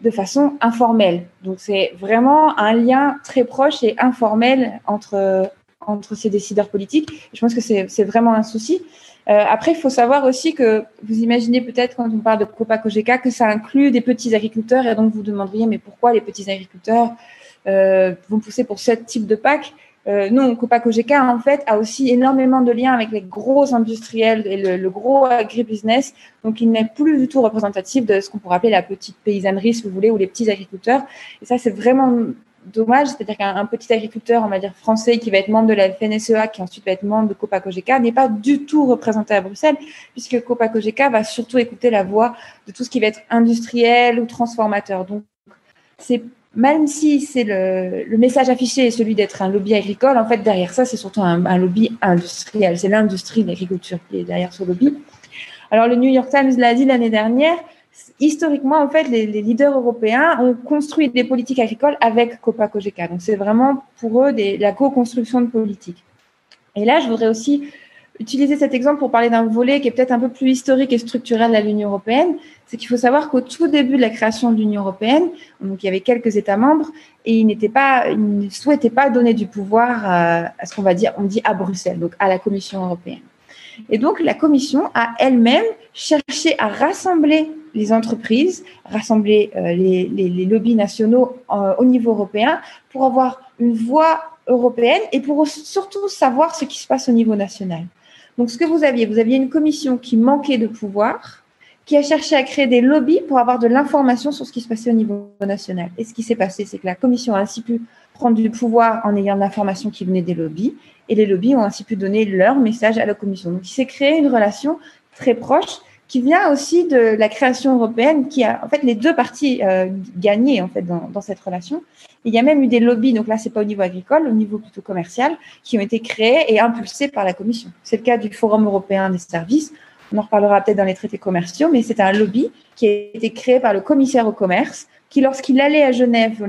de façon informelle. Donc, c'est vraiment un lien très proche et informel entre, entre ces décideurs politiques. Je pense que c'est vraiment un souci. Euh, après, il faut savoir aussi que vous imaginez peut-être quand on parle de Copa Cogeca que ça inclut des petits agriculteurs et donc vous demanderiez mais pourquoi les petits agriculteurs euh, vont pousser pour ce type de PAC euh, non, Copa Cogeca en fait a aussi énormément de liens avec les gros industriels et le gros agribusiness, donc il n'est plus du tout représentatif de ce qu'on pourrait appeler la petite paysannerie, si vous voulez, ou les petits agriculteurs. Et ça, c'est vraiment dommage, c'est-à-dire qu'un petit agriculteur, on va dire français, qui va être membre de la FNSEA, qui ensuite va être membre de Copa Cogeca, n'est pas du tout représenté à Bruxelles, puisque Copa Cogeca va surtout écouter la voix de tout ce qui va être industriel ou transformateur. Donc, même si c'est le, le, message affiché est celui d'être un lobby agricole, en fait, derrière ça, c'est surtout un, un, lobby industriel. C'est l'industrie de l'agriculture qui est derrière ce lobby. Alors, le New York Times l'a dit l'année dernière, historiquement, en fait, les, leaders européens ont construit des politiques agricoles avec Copa Cogeca. Donc, c'est vraiment pour eux la co-construction de politiques. Et là, je voudrais aussi utiliser cet exemple pour parler d'un volet qui est peut-être un peu plus historique et structurel à l'Union européenne. C'est qu'il faut savoir qu'au tout début de la création de l'Union européenne, il y avait quelques États membres et ils ne souhaitaient pas donner du pouvoir à, à ce qu'on va dire, on dit à Bruxelles, donc à la Commission européenne. Et donc, la Commission a elle-même cherché à rassembler les entreprises, rassembler euh, les, les, lobbies nationaux euh, au niveau européen pour avoir une voix européenne et pour surtout savoir ce qui se passe au niveau national. Donc, ce que vous aviez, vous aviez une commission qui manquait de pouvoir qui a cherché à créer des lobbies pour avoir de l'information sur ce qui se passait au niveau national. Et ce qui s'est passé, c'est que la Commission a ainsi pu prendre du pouvoir en ayant l'information qui venait des lobbies, et les lobbies ont ainsi pu donner leur message à la Commission. Donc il s'est créé une relation très proche qui vient aussi de la création européenne, qui a en fait les deux parties euh, gagné en fait dans, dans, cette relation. il y a même eu des lobbies, donc là c'est pas au niveau agricole, au niveau plutôt commercial, qui ont été créés et impulsés par la Commission. C'est le cas du Forum européen des services. On en reparlera peut-être dans les traités commerciaux, mais c'est un lobby qui a été créé par le commissaire au commerce, qui lorsqu'il allait à Genève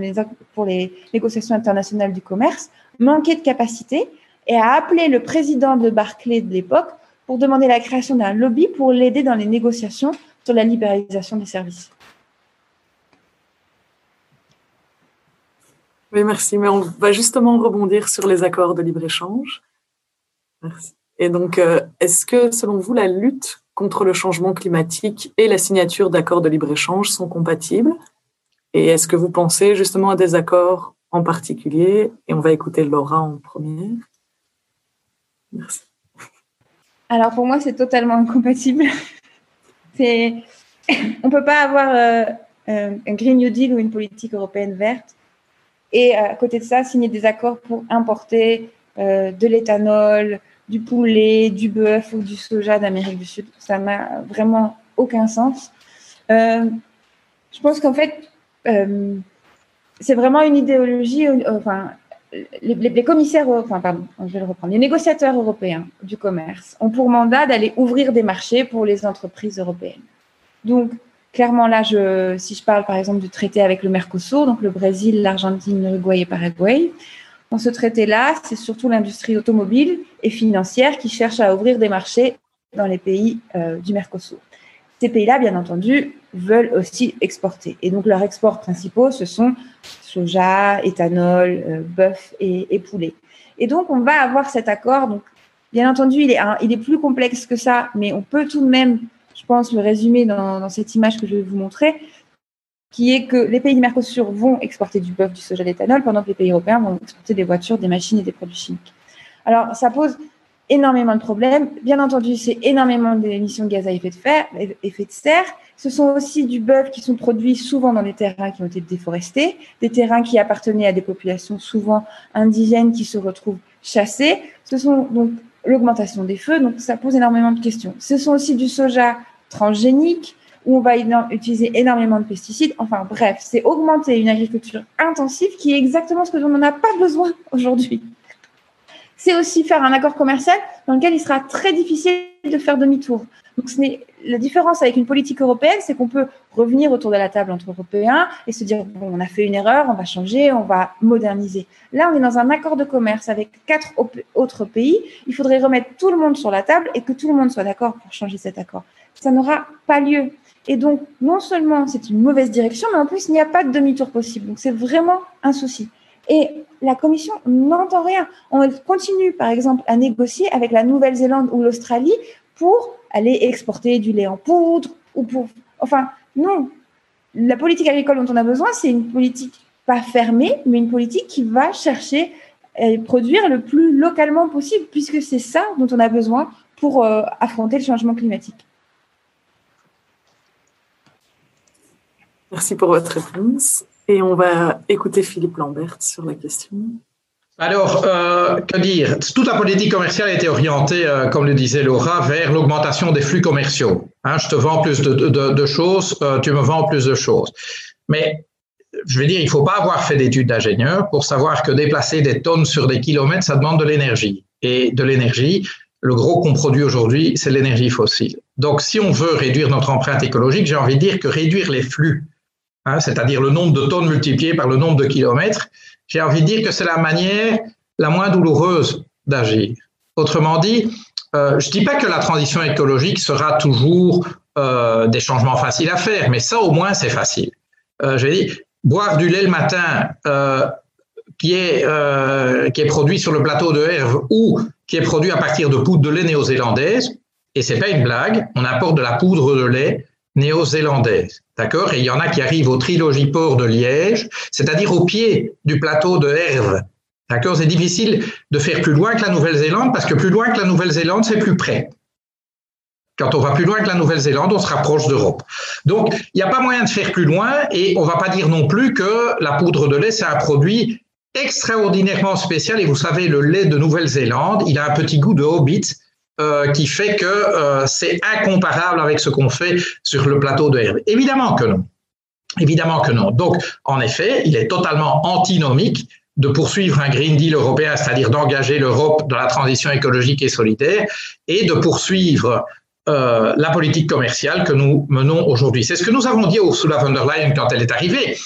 pour les, négociations internationales du commerce, manquait de capacité et a appelé le président de Barclay de l'époque pour demander la création d'un lobby pour l'aider dans les négociations sur la libéralisation des services. Oui, merci. Mais on va justement rebondir sur les accords de libre-échange. Merci. Et donc, euh, est-ce que, selon vous, la lutte contre le changement climatique et la signature d'accords de libre-échange sont compatibles? Et est-ce que vous pensez justement à des accords en particulier? Et on va écouter Laura en premier. Merci. Alors pour moi, c'est totalement incompatible. c'est, on peut pas avoir euh, euh, un Green New Deal ou une politique européenne verte et à côté de ça, signer des accords pour importer euh, de l'éthanol, du poulet, du bœuf ou du soja d'Amérique du Sud. Ça n'a vraiment aucun sens. je pense qu'en fait, c'est vraiment une idéologie, enfin, les, commissaires, enfin pardon, je vais le reprendre, les négociateurs européens du commerce ont pour mandat d'aller ouvrir des marchés pour les entreprises européennes. Donc, clairement là, si je parle par exemple du traité avec le Mercosur, donc le Brésil, l'Argentine, l'Uruguay et Paraguay, dans ce traité-là, c'est surtout l'industrie automobile et financière qui cherche à ouvrir des marchés dans les pays euh, du Mercosur. Ces pays-là, bien entendu, veulent aussi exporter. Et donc, leurs exports principaux, ce sont soja, éthanol, euh, bœuf et, poulet. Et donc, on va avoir cet accord. Donc, bien entendu, il est, plus complexe que ça, mais on peut tout de même, je pense, le résumer dans, dans cette image que je vais vous montrer, qui est que les pays du Mercosur vont exporter du bœuf, du soja, de l'éthanol, pendant que les pays européens vont exporter des voitures, des machines et des produits chimiques. Alors, ça pose énormément de problèmes. Bien entendu, c'est énormément d'émissions de gaz à effet de, serre. Ce sont aussi du bœuf qui sont produits souvent dans des terrains qui ont été déforestés, des terrains qui appartenaient à des populations souvent indigènes qui se retrouvent chassées. Ce sont donc l'augmentation des feux, donc ça pose énormément de questions. Ce sont aussi du soja transgénique, où on va utiliser énormément de pesticides. Enfin bref, c'est augmenter une agriculture intensive qui est exactement ce que l'on n'en a pas besoin aujourd'hui c'est aussi faire un accord commercial dans lequel il sera très difficile de faire demi-tour. Donc, ce n'est la différence avec une politique européenne, c'est qu'on peut revenir autour de la table entre Européens et se dire bon, on a fait une erreur, on va changer, on va moderniser. Là, on est dans un accord de commerce avec quatre autres pays. Il faudrait remettre tout le monde sur la table et que tout le monde soit d'accord pour changer cet accord. Ça n'aura pas lieu. Et donc, non seulement c'est une mauvaise direction, mais en plus, il n'y a pas de demi-tour possible. Donc, c'est vraiment un souci. Et la Commission n'entend rien. On continue, par exemple, à négocier avec la Nouvelle-Zélande ou l'Australie pour aller exporter du lait en poudre ou pour. Enfin, non. La politique agricole dont on a besoin, c'est une politique pas fermée, mais une politique qui va chercher à produire le plus localement possible, puisque c'est ça dont on a besoin pour euh, affronter le changement climatique. Merci pour votre réponse. Et on va écouter Philippe Lambert sur la question. Alors, euh, que dire? Toute la politique commerciale a été orientée, euh, comme le disait Laura, vers l'augmentation des flux commerciaux. Hein, je te vends plus de, choses, euh, tu me vends plus de choses. Mais je veux dire, il ne faut pas avoir fait d'études d'ingénieur pour savoir que déplacer des tonnes sur des kilomètres, ça demande de l'énergie. Et de l'énergie, le gros qu'on produit aujourd'hui, c'est l'énergie fossile. Donc, si on veut réduire notre empreinte écologique, j'ai envie de dire que réduire les flux Hein, c'est-à-dire le nombre de tonnes multiplié par le nombre de kilomètres, j'ai envie de dire que c'est la manière la moins douloureuse d'agir. Autrement dit, euh, je ne dis pas que la transition écologique sera toujours euh, des changements faciles à faire, mais ça au moins c'est facile. Euh, je vais boire du lait le matin qui, est, qui est produit sur le plateau de Herve ou qui est produit à partir de poudre de lait néo-zélandaise, et c'est pas une blague, on apporte de la poudre de lait néo-zélandaise. D'accord Et il y en a qui arrivent au Trilogiport de Liège, c'est-à-dire au pied du plateau de Herve. D'accord C'est difficile de faire plus loin que la Nouvelle-Zélande parce que plus loin que la Nouvelle-Zélande, c'est plus près. Quand on va plus loin que la Nouvelle-Zélande, on se rapproche d'Europe. Donc, il n'y a pas moyen de faire plus loin et on va pas dire non plus que la poudre de lait, c'est un produit extraordinairement spécial. Et vous savez, le lait de Nouvelle-Zélande, il a un petit goût de hobbit euh, qui fait que euh, c'est incomparable avec ce qu'on fait sur le plateau de Hervé. Évidemment que non. Évidemment que non. Donc, en effet, il est totalement antinomique de poursuivre un Green Deal européen, c'est-à-dire d'engager l'Europe dans la transition écologique et solidaire, et de poursuivre euh, la politique commerciale que nous menons aujourd'hui. C'est ce que nous avons dit à Ursula von der Leyen quand elle est arrivée.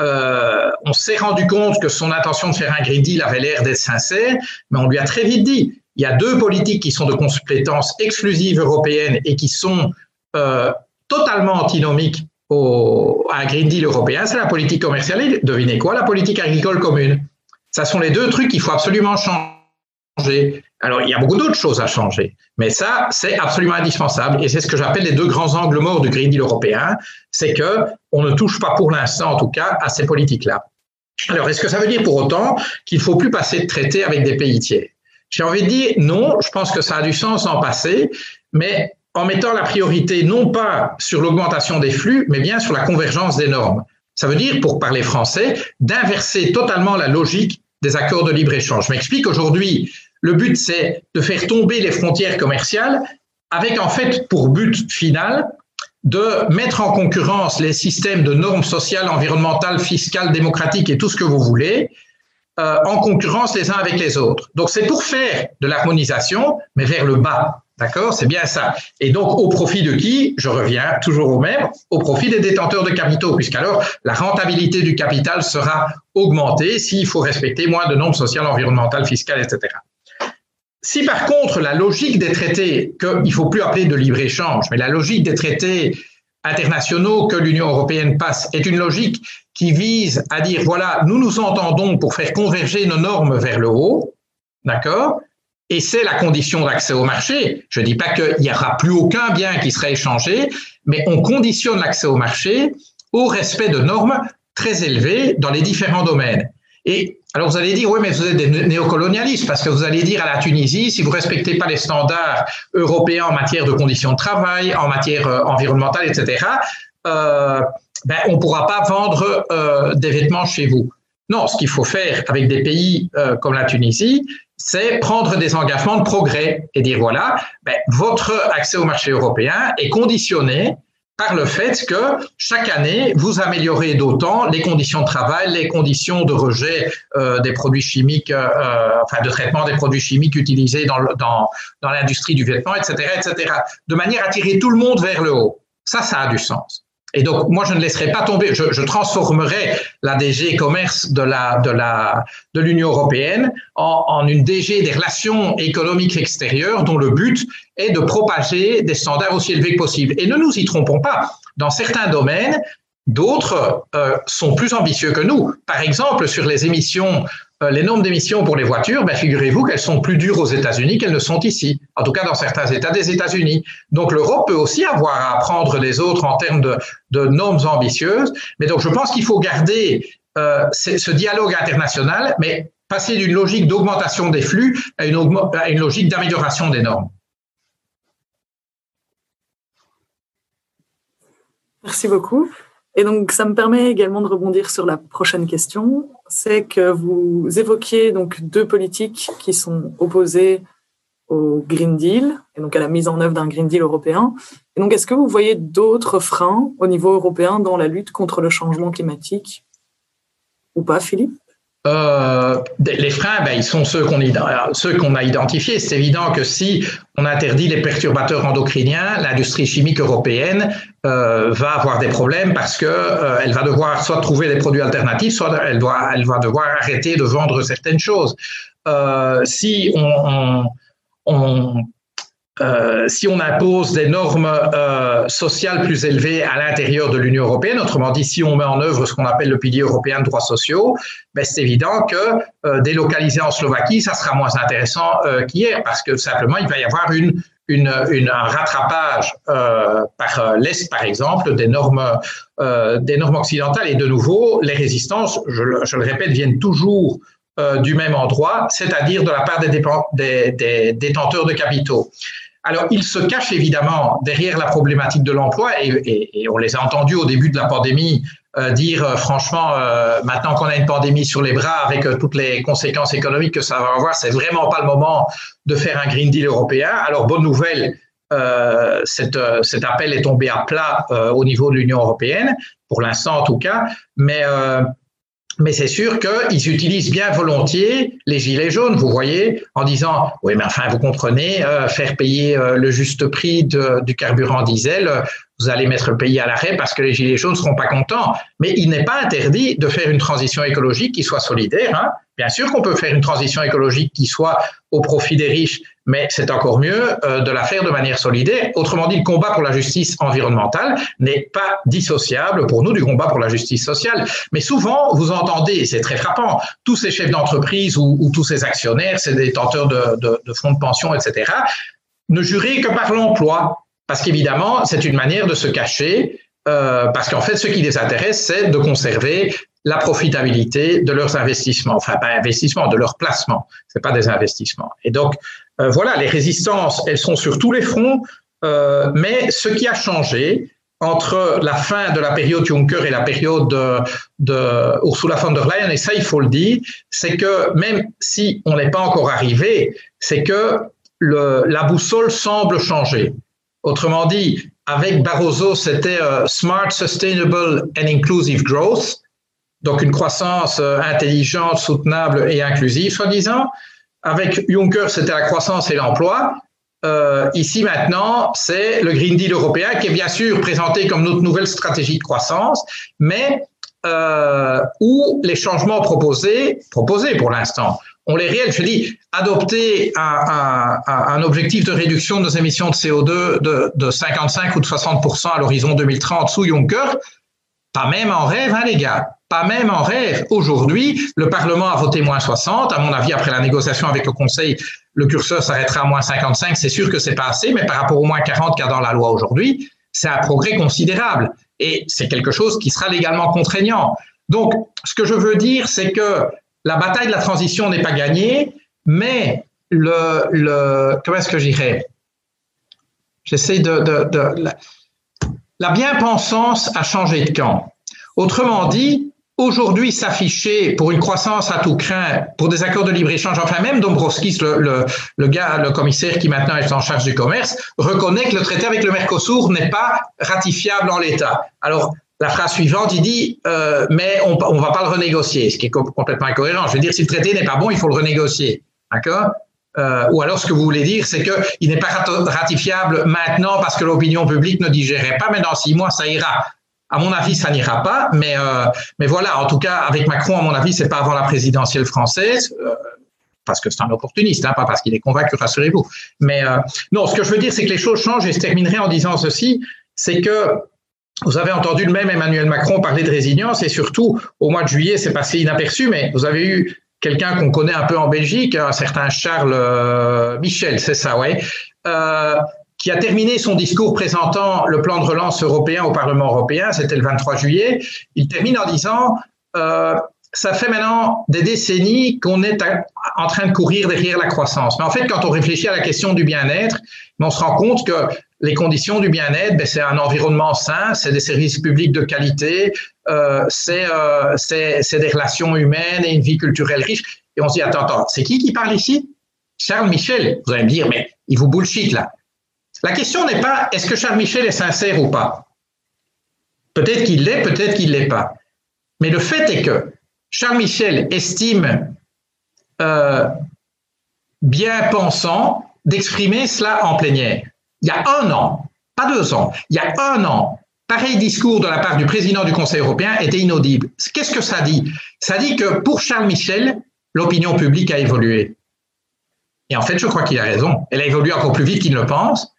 On s'est rendu compte que son intention de faire un Green Deal avait l'air d'être sincère, mais on lui a très vite dit, il y a deux politiques qui sont de compétences exclusives européennes et qui sont euh, totalement antinomiques au, à un Green Deal européen, c'est la politique commerciale et devinez quoi, la politique agricole commune. Ça sont les deux trucs qu'il faut absolument changer. Alors, il y a beaucoup d'autres choses à changer, mais ça, c'est absolument indispensable. Et c'est ce que j'appelle les deux grands angles morts du Green Deal européen, c'est que on ne touche pas pour l'instant, en tout cas, à ces politiques-là. Alors, est-ce que ça veut dire pour autant qu'il ne faut plus passer de traités avec des pays tiers? J'ai envie de dire non, je pense que ça a du sens en passer, mais en mettant la priorité non pas sur l'augmentation des flux, mais bien sur la convergence des normes. Ça veut dire, pour parler français, d'inverser totalement la logique des accords de libre-échange. Je m'explique, aujourd'hui, le but, c'est de faire tomber les frontières commerciales avec en fait pour but final de mettre en concurrence les systèmes de normes sociales, environnementales, fiscales, démocratiques et tout ce que vous voulez, euh, en concurrence les uns avec les autres. Donc c'est pour faire de l'harmonisation, mais vers le bas. D'accord? C'est bien ça. Et donc, au profit de qui? Je reviens toujours au même, au profit des détenteurs de capitaux, puisqu'alors la rentabilité du capital sera augmentée s'il faut respecter moins de normes sociales, environnementales, fiscales, etc. Si par contre la logique des traités, qu'il ne faut plus appeler de libre-échange, mais la logique des traités internationaux que l'Union européenne passe est une logique qui vise à dire, voilà, nous nous entendons pour faire converger nos normes vers le haut, d'accord? Et c'est la condition d'accès au marché. Je ne dis pas qu'il n'y aura plus aucun bien qui sera échangé, mais on conditionne l'accès au marché au respect de normes très élevées dans les différents domaines. Et alors vous allez dire, oui, mais vous êtes des néocolonialistes, parce que vous allez dire à la Tunisie, si vous respectez pas les standards européens en matière de conditions de travail, en matière euh, environnementale, etc., euh, ben, on ne pourra pas vendre euh, des vêtements chez vous. Non, ce qu'il faut faire avec des pays comme la Tunisie, c'est prendre des engagements de progrès et dire, voilà, ben, votre accès au marché européen est conditionné par le fait que chaque année, vous améliorez d'autant les conditions de travail, les conditions de rejet euh, des produits chimiques, euh, euh enfin de traitement des produits chimiques utilisés dans, dans, dans l'industrie du vêtement, etc., etc., de manière à tirer tout le monde vers le haut. Ça, ça a du sens. Et donc, moi, je ne laisserai pas tomber, je, transformerai la DG commerce de la de la de l'Union européenne en, une DG des relations économiques extérieures, dont le but est de propager des standards aussi élevés que possible. Et ne nous y trompons pas. Dans certains domaines, d'autres euh, sont plus ambitieux que nous. Par exemple, sur les émissions les normes d'émissions pour les voitures, ben, figurez-vous qu'elles sont plus dures aux États-Unis qu'elles ne sont ici, en tout cas dans certains États des États-Unis. Donc l'Europe peut aussi avoir à apprendre des autres en termes de, normes ambitieuses, mais donc je pense qu'il faut garder euh, ce dialogue international, mais passer d'une logique d'augmentation des flux à une logique d'amélioration des normes. Merci beaucoup. Et donc, ça me permet également de rebondir sur la prochaine question. C'est que vous évoquiez donc deux politiques qui sont opposées au Green Deal et donc à la mise en œuvre d'un Green Deal européen. Et donc, est-ce que vous voyez d'autres freins au niveau européen dans la lutte contre le changement climatique ou pas, Philippe? Euh, les freins, ben, ils sont ceux qu'on a identifiés. C'est évident que si on interdit les perturbateurs endocriniens, l'industrie chimique européenne euh, va avoir des problèmes parce que euh, elle va devoir soit trouver des produits alternatifs, soit elle doit, elle va devoir arrêter de vendre certaines choses. Euh, si on, on, on euh, si on impose des normes euh, sociales plus élevées à l'intérieur de l'Union européenne, autrement dit, si on met en œuvre ce qu'on appelle le pilier européen de droits sociaux, ben c'est évident que euh, délocaliser en Slovaquie, ça sera moins intéressant euh, qu'hier, parce que simplement, il va y avoir une, une, une un rattrapage euh, par l'Est, par exemple, des normes, des normes occidentales. Et de nouveau, les résistances, je, je le répète, viennent toujours du même endroit, c'est-à-dire de la part des, des, des détenteurs de capitaux. Alors, ils se cachent évidemment derrière la problématique de l'emploi et, on les a entendus au début de la pandémie euh, dire euh, franchement, euh, maintenant qu'on a une pandémie sur les bras avec toutes les conséquences économiques que ça va avoir, c'est vraiment pas le moment de faire un Green Deal européen. Alors, bonne nouvelle, cet, cet, appel est tombé à plat au niveau de l'Union européenne, pour l'instant en tout cas, mais mais c'est sûr qu'ils utilisent bien volontiers les gilets jaunes, vous voyez, en disant oui, mais enfin, vous comprenez, euh, faire payer euh, le juste prix du carburant diesel, vous allez mettre le pays à l'arrêt parce que les gilets jaunes ne seront pas contents. Mais il n'est pas interdit de faire une transition écologique qui soit solidaire. Hein. Bien sûr qu'on peut faire une transition écologique qui soit au profit des riches, mais c'est encore mieux euh, de la faire de manière solidaire. Autrement dit, le combat pour la justice environnementale n'est pas dissociable pour nous du combat pour la justice sociale. Mais souvent, vous entendez, c'est très frappant, tous ces chefs d'entreprise ou, tous ces actionnaires, ces détenteurs de, fonds de pension, etc., ne jurer que par l'emploi. Parce qu'évidemment, c'est une manière de se cacher, euh, parce qu'en fait, ce qui les intéresse, c'est de conserver la profitabilité de leurs investissements, enfin pas investissements, de leurs placements. C'est pas des investissements. Et donc euh, voilà, les résistances, elles sont sur tous les fronts. Euh, mais ce qui a changé entre la fin de la période Juncker et la période de, de Ursula von der Leyen, et ça il faut le dire, c'est que même si on n'est pas encore arrivé, c'est que le, la boussole semble changer. Autrement dit, avec Barroso, c'était euh, Smart, Sustainable and Inclusive Growth donc une croissance euh, intelligente, soutenable et inclusive, soi-disant. Avec Juncker, c'était la croissance et l'emploi. Euh, ici maintenant, c'est le Green Deal européen qui est bien sûr présenté comme notre nouvelle stratégie de croissance, mais où les changements proposés, proposés pour l'instant, ont les réels. Je dis, adopter un, objectif de réduction de nos émissions de CO2 de, de 55 ou de 60% à l'horizon 2030 sous Juncker, pas même en rêve, hein, les gars. Pas même en rêve. Aujourd'hui, le Parlement a voté moins 60. À mon avis, après la négociation avec le Conseil, le curseur s'arrêtera à moins 55. C'est sûr que c'est pas assez, mais par rapport au moins 40 qu'il y a dans la loi aujourd'hui, c'est un progrès considérable. Et c'est quelque chose qui sera légalement contraignant. Donc, ce que je veux dire, c'est que la bataille de la transition n'est pas gagnée, mais le, comment est-ce que j'irais? J'essaie de, la, bien-pensance a changé de camp. Autrement dit, aujourd'hui s'afficher pour une croissance à tout craint, pour des accords de libre-échange, enfin même Dombrovskis, le, gars, le commissaire qui maintenant est en charge du commerce, reconnaît que le traité avec le Mercosur n'est pas ratifiable en l'état. Alors, la phrase suivante, il dit, euh, mais on ne va pas le renégocier, ce qui est complètement incohérent. Je veux dire, si le traité n'est pas bon, il faut le renégocier. D'accord? Euh, ou alors ce que vous voulez dire, c'est qu'il n'est pas ratifiable maintenant parce que l'opinion publique ne digérait pas, mais dans six mois, ça ira. À mon avis, ça n'ira pas, mais euh, mais voilà. En tout cas, avec Macron, à mon avis, c'est pas avant la présidentielle française, euh, parce que c'est un opportuniste, hein, pas parce qu'il est convaincu, rassurez-vous. Mais euh, non, ce que je veux dire, c'est que les choses changent. Et je terminerai en disant ceci, c'est que vous avez entendu le même Emmanuel Macron parler de résilience et surtout au mois de juillet, c'est passé inaperçu, mais vous avez eu quelqu'un qu'on connaît un peu en Belgique, un certain Charles euh, Michel, c'est ça, ouais, euh, qui a terminé son discours présentant le plan de relance européen au Parlement européen, c'était le 23 juillet. Il termine en disant euh, ça fait maintenant des décennies qu'on est en train de courir derrière la croissance. Mais en fait, quand on réfléchit à la question du bien-être, on se rend compte que les conditions du bien-être, ben, c'est un environnement sain, c'est des services publics de qualité, euh, euh, c'est des relations humaines et une vie culturelle riche. Et on se dit, attends, attends, c'est qui qui parle ici? Charles Michel. Vous allez me dire, mais il vous bullshit là. La question n'est pas est-ce que Charles Michel est sincère ou pas? Peut-être qu'il l'est, peut-être qu'il ne l'est pas. Mais le fait est que Charles Michel estime euh, bien pensant d'exprimer cela en plénière. Il y a un an, pas deux ans, il y a un an, pareil discours de la part du président du Conseil européen était inaudible. Qu'est-ce que ça dit? Ça dit que pour Charles Michel, l'opinion publique a évolué. Et en fait, je crois qu'il a raison. Elle a évolué encore plus vite qu'il ne le pense.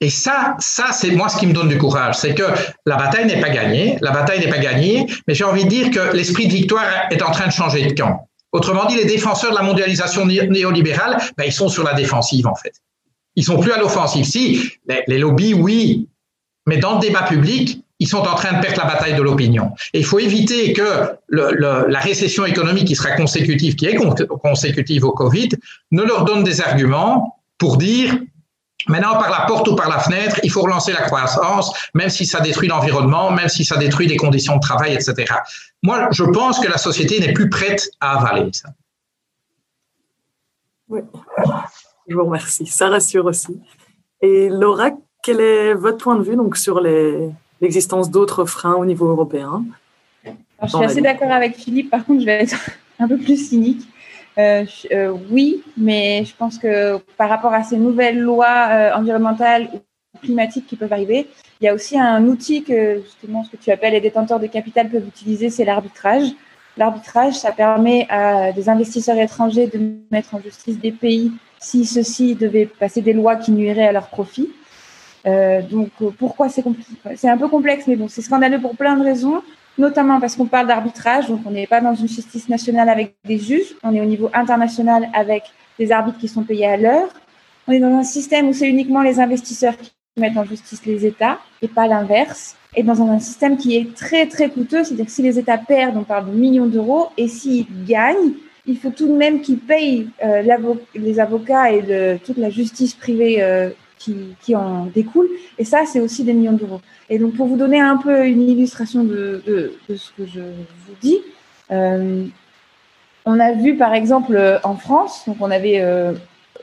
Et ça, ça, c'est moi ce qui me donne du courage. C'est que la bataille n'est pas gagnée. La bataille n'est pas gagnée. Mais j'ai envie de dire que l'esprit de victoire est en train de changer de camp. Autrement dit, les défenseurs de la mondialisation néolibérale, ben, ils sont sur la défensive, en fait. Ils sont plus à l'offensive. Si, les, lobbies, oui. Mais dans le débat public, ils sont en train de perdre la bataille de l'opinion. Et il faut éviter que la récession économique qui sera consécutive, qui est consécutive au Covid, ne leur donne des arguments pour dire Maintenant, par la porte ou par la fenêtre, il faut relancer la croissance, même si ça détruit l'environnement, même si ça détruit les conditions de travail, etc. Moi, je pense que la société n'est plus prête à avaler ça. Oui, je vous remercie. Ça rassure aussi. Et Laura, quel est votre point de vue donc, sur l'existence d'autres freins au niveau européen? Je suis assez d'accord avec Philippe. Par contre, je vais être un peu plus cynique. Euh, euh, oui, mais je pense que par rapport à ces nouvelles lois euh, environnementales ou climatiques qui peuvent arriver, il y a aussi un outil que justement ce que tu appelles les détenteurs de capital peuvent utiliser, c'est l'arbitrage. L'arbitrage, ça permet à des investisseurs étrangers de mettre en justice des pays si ceux-ci devaient passer des lois qui nuiraient à leur profit. donc pourquoi c'est C'est un peu complexe, mais bon, c'est scandaleux pour plein de raisons notamment parce qu'on parle d'arbitrage, donc on n'est pas dans une justice nationale avec des juges, on est au niveau international avec des arbitres qui sont payés à l'heure. On est dans un système où c'est uniquement les investisseurs qui mettent en justice les États et pas l'inverse. Et dans un système qui est très très coûteux, c'est-à-dire que si les États perdent, on parle de millions d'euros, et s'ils gagnent, il faut tout de même qu'ils payent euh, les avocats et toute la justice privée euh, qui, en découlent. Et ça, c'est aussi des millions d'euros. Et donc, pour vous donner un peu une illustration de, ce que je vous dis, euh, on a vu par exemple en France, donc on avait,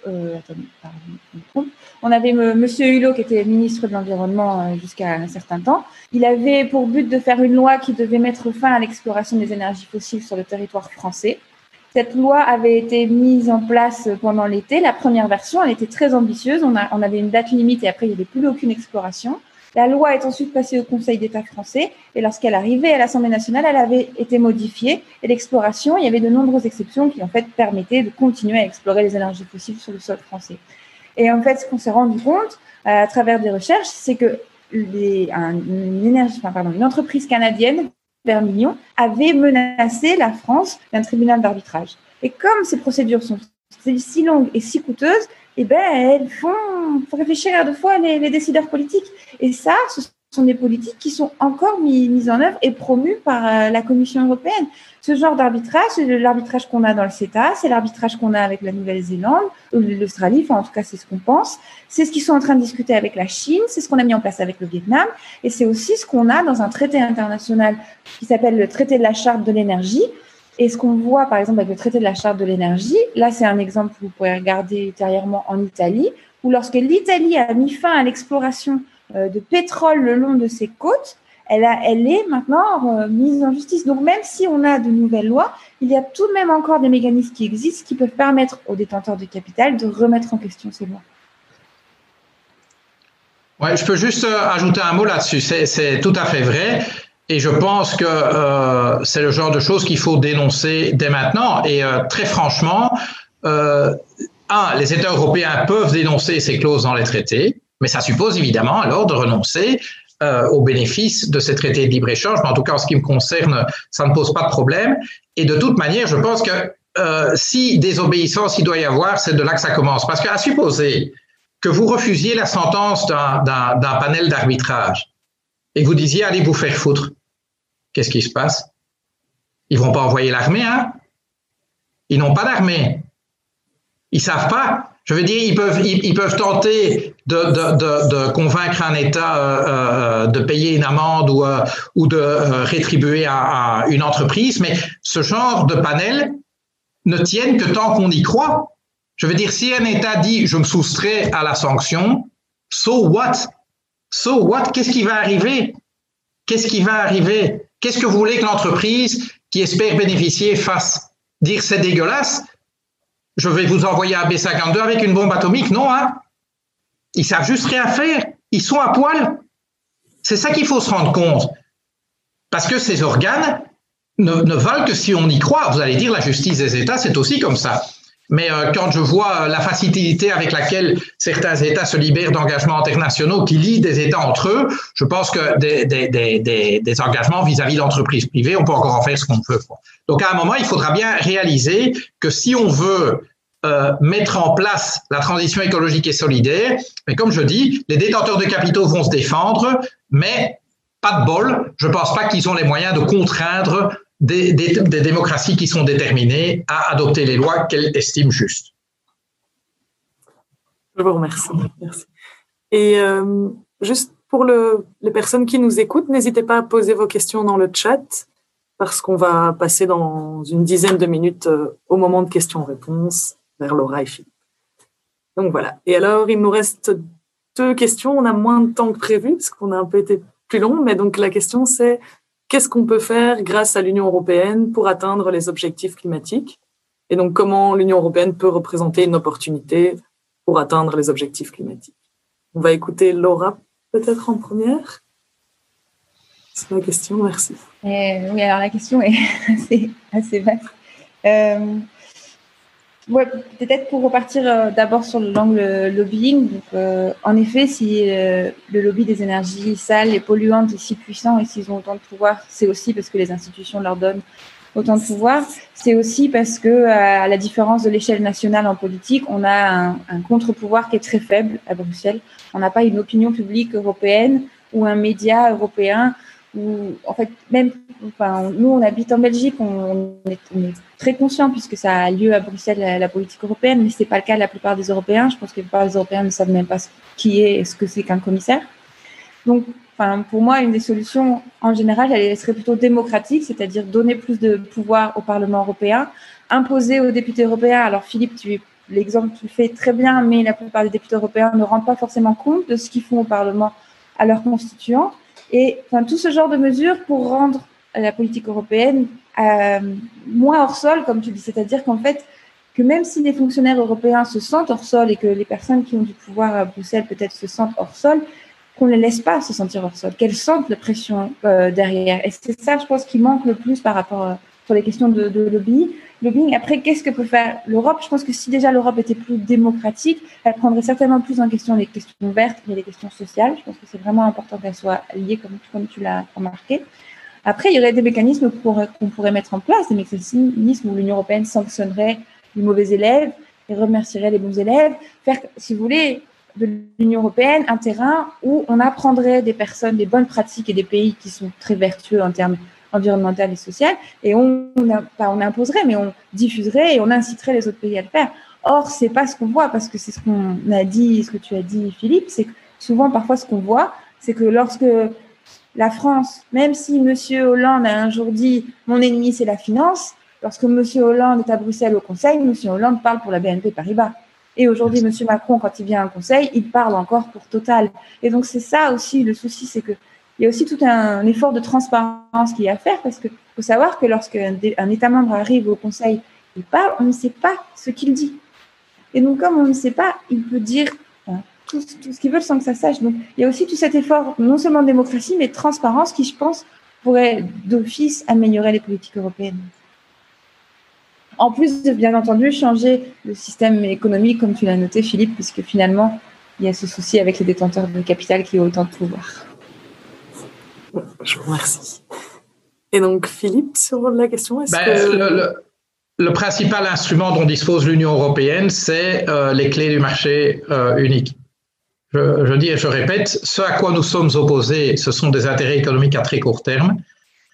on avait Monsieur Hulot qui était ministre de l'environnement jusqu'à un certain temps. Il avait pour but de faire une loi qui devait mettre fin à l'exploration des énergies fossiles sur le territoire français. Cette loi avait été mise en place pendant l'été. La première version, elle était très ambitieuse. On, a, on avait une date limite et après, il n'y avait plus aucune exploration. La loi est ensuite passée au Conseil d'État français et lorsqu'elle arrivait à l'Assemblée nationale, elle avait été modifiée et l'exploration, il y avait de nombreuses exceptions qui en fait permettaient de continuer à explorer les énergies fossiles sur le sol français. Et en fait, ce qu'on s'est rendu compte à travers des recherches, c'est que les, une, énergie, enfin, pardon, une entreprise canadienne Vermillon avait menacé la France d'un tribunal d'arbitrage. Et comme ces procédures sont si longues et si coûteuses, eh ben, elles font, réfléchir à deux fois les, les, décideurs politiques. Et ça, ce sont des politiques qui sont encore mis, mises en œuvre et promues par euh, la Commission européenne. Ce genre d'arbitrage, c'est l'arbitrage qu'on a dans le CETA, c'est l'arbitrage qu'on a avec la Nouvelle-Zélande, l'Australie, enfin en tout cas c'est ce qu'on pense. C'est ce qu'ils sont en train de discuter avec la Chine, c'est ce qu'on a mis en place avec le Vietnam, et c'est aussi ce qu'on a dans un traité international qui s'appelle le traité de la charte de l'énergie. Et ce qu'on voit par exemple avec le traité de la charte de l'énergie, là c'est un exemple que vous pourrez regarder ultérieurement en Italie, où lorsque l'Italie a mis fin à l'exploration de pétrole le long de ses côtes, elle, est maintenant euh, mise en justice. Donc même si on a de nouvelles lois, il y a tout de même encore des mécanismes qui existent qui peuvent permettre aux détenteurs de capital de remettre en question ces lois. Ouais, je peux juste euh, ajouter un mot là-dessus. C'est tout à fait vrai. Et je pense que c'est le genre de choses qu'il faut dénoncer dès maintenant. Et très franchement, un, les États européens peuvent dénoncer ces clauses dans les traités. Mais ça suppose évidemment alors de renoncer euh, aux bénéfices de ces traités de libre-échange. Mais en tout cas, en ce qui me concerne, ça ne pose pas de problème. Et de toute manière, je pense que euh, si désobéissance il doit y avoir, c'est de là que ça commence. Parce qu'à supposer que vous refusiez la sentence d'un panel d'arbitrage et que vous disiez allez vous faire foutre, qu'est-ce qui se passe? Ils vont pas envoyer l'armée, hein? Ils n'ont pas d'armée. Ils savent pas je veux dire, ils peuvent, ils, peuvent tenter de, de, de, convaincre un État euh, euh, de payer une amende ou, euh, ou de rétribuer à, une entreprise, mais ce genre de panel ne tiennent que tant qu'on y croit. Je veux dire, si un État dit je me soustrais à la sanction, so what? So what? Qu'est-ce qui va arriver? Qu'est-ce qui va arriver? Qu'est-ce que vous voulez que l'entreprise qui espère bénéficier fasse? Dire c'est dégueulasse? Je vais vous envoyer un B-52 avec une bombe atomique. Non, hein? Ils savent juste rien faire. Ils sont à poil. C'est ça qu'il faut se rendre compte. Parce que ces organes ne, valent que si on y croit. Vous allez dire, la justice des États, c'est aussi comme ça. Mais euh, quand je vois la facilité avec laquelle certains États se libèrent d'engagements internationaux qui lient des États entre eux, je pense que des, engagements vis-à-vis d'entreprises privées, on peut encore en faire ce qu'on veut. Donc à un moment, il faudra bien réaliser que si on veut euh, mettre en place la transition écologique et solidaire, mais comme je dis, les détenteurs de capitaux vont se défendre, mais pas de bol, je ne pense pas qu'ils ont les moyens de contraindre des, démocraties qui sont déterminées à adopter les lois qu'elles estiment justes. Je vous remercie. Merci. Et euh, juste pour le, les personnes qui nous écoutent, n'hésitez pas à poser vos questions dans le chat parce qu'on va passer dans une dizaine de minutes euh, au moment de questions-réponses vers Laura et Philippe. Donc voilà. Et alors, il nous reste deux questions. On a moins de temps que prévu parce qu'on a un peu été plus long. Mais donc la question, c'est qu'est-ce qu'on peut faire grâce à l'Union européenne pour atteindre les objectifs climatiques? Et donc comment l'Union européenne peut représenter une opportunité pour atteindre les objectifs climatiques? On va écouter Laura peut-être en première? C'est ma question, merci. Euh, oui, alors la question est assez, assez vaste. Euh, ouais, peut-être pour repartir euh, d'abord sur l'angle lobbying. Donc, en effet, si le lobby des énergies sales et polluantes est si puissant et s'ils ont autant de pouvoir, c'est aussi parce que les institutions leur donnent autant de pouvoir, c'est aussi parce que, à la différence de l'échelle nationale en politique, on a un contre-pouvoir qui est très faible à Bruxelles. On n'a pas une opinion publique européenne ou un média européen où, en fait, même, enfin, nous, on habite en Belgique, on, est, on est, très conscient puisque ça a lieu à Bruxelles, la, la politique européenne, mais c'est pas le cas de la plupart des Européens. Je pense que la plupart des Européens ne savent même pas qui est et ce que c'est qu'un commissaire. Donc, enfin, pour moi, une des solutions, en général, elle serait plutôt démocratique, c'est-à-dire donner plus de pouvoir au Parlement européen, imposer aux députés européens. Alors, Philippe, tu l'exemple, tu le fais très bien, mais la plupart des députés européens ne rendent pas forcément compte de ce qu'ils font au Parlement à leurs constituants. Et enfin, tout ce genre de mesures pour rendre la politique européenne euh, moins hors sol, comme tu dis, c'est-à-dire qu'en fait, que même si les fonctionnaires européens se sentent hors sol et que les personnes qui ont du pouvoir à Bruxelles peut-être se sentent hors sol, qu'on ne les laisse pas se sentir hors sol, qu'elles sentent la pression euh, derrière. Et c'est ça, je pense, qui manque le plus par rapport euh, sur les questions de, de lobby. Lobbying. Après, qu'est-ce que peut faire l'Europe? Je pense que si déjà l'Europe était plus démocratique, elle prendrait certainement plus en question les questions vertes et les questions sociales. Je pense que c'est vraiment important qu'elles soient liées, comme, tu l'as remarqué. Après, il y aurait des mécanismes qu'on pourrait mettre en place, des mécanismes où l'Union européenne sanctionnerait les mauvais élèves et remercierait les bons élèves. Faire, si vous voulez, de l'Union européenne un terrain où on apprendrait des personnes des bonnes pratiques et des pays qui sont très vertueux en termes environnemental et social, et on, pas on imposerait, mais on diffuserait et on inciterait les autres pays à le faire. Or, c'est pas ce qu'on voit, parce que c'est ce qu'on a dit, ce que tu as dit, Philippe, c'est que souvent, parfois, ce qu'on voit, c'est que lorsque la France, même si Monsieur Hollande a un jour dit mon ennemi c'est la finance, lorsque Monsieur Hollande est à Bruxelles au Conseil, Monsieur Hollande parle pour la BNP Paribas. Et aujourd'hui, Monsieur Macron, quand il vient au Conseil, il parle encore pour Total. Et donc c'est ça aussi le souci, c'est que il y a aussi tout un effort de transparence qui est à faire parce qu'il faut savoir que lorsqu'un un État membre arrive au Conseil et parle, on ne sait pas ce qu'il dit. Et donc, comme on ne sait pas, il peut dire tout, ce qu'il veut sans que ça sache. Donc, il y a aussi tout cet effort, non seulement de démocratie, mais de transparence qui, je pense, pourrait d'office améliorer les politiques européennes. En plus de, bien entendu, changer le système économique, comme tu l'as noté, Philippe, puisque finalement, il y a ce souci avec les détenteurs de capital qui ont autant de pouvoir. Je vous remercie. Et donc, Philippe, sur la question, est-ce ben, que... Le, principal instrument dont dispose l'Union européenne, c'est euh, les clés du marché euh, unique. Je, je, dis et je répète, ce à quoi nous sommes opposés, ce sont des intérêts économiques à très court terme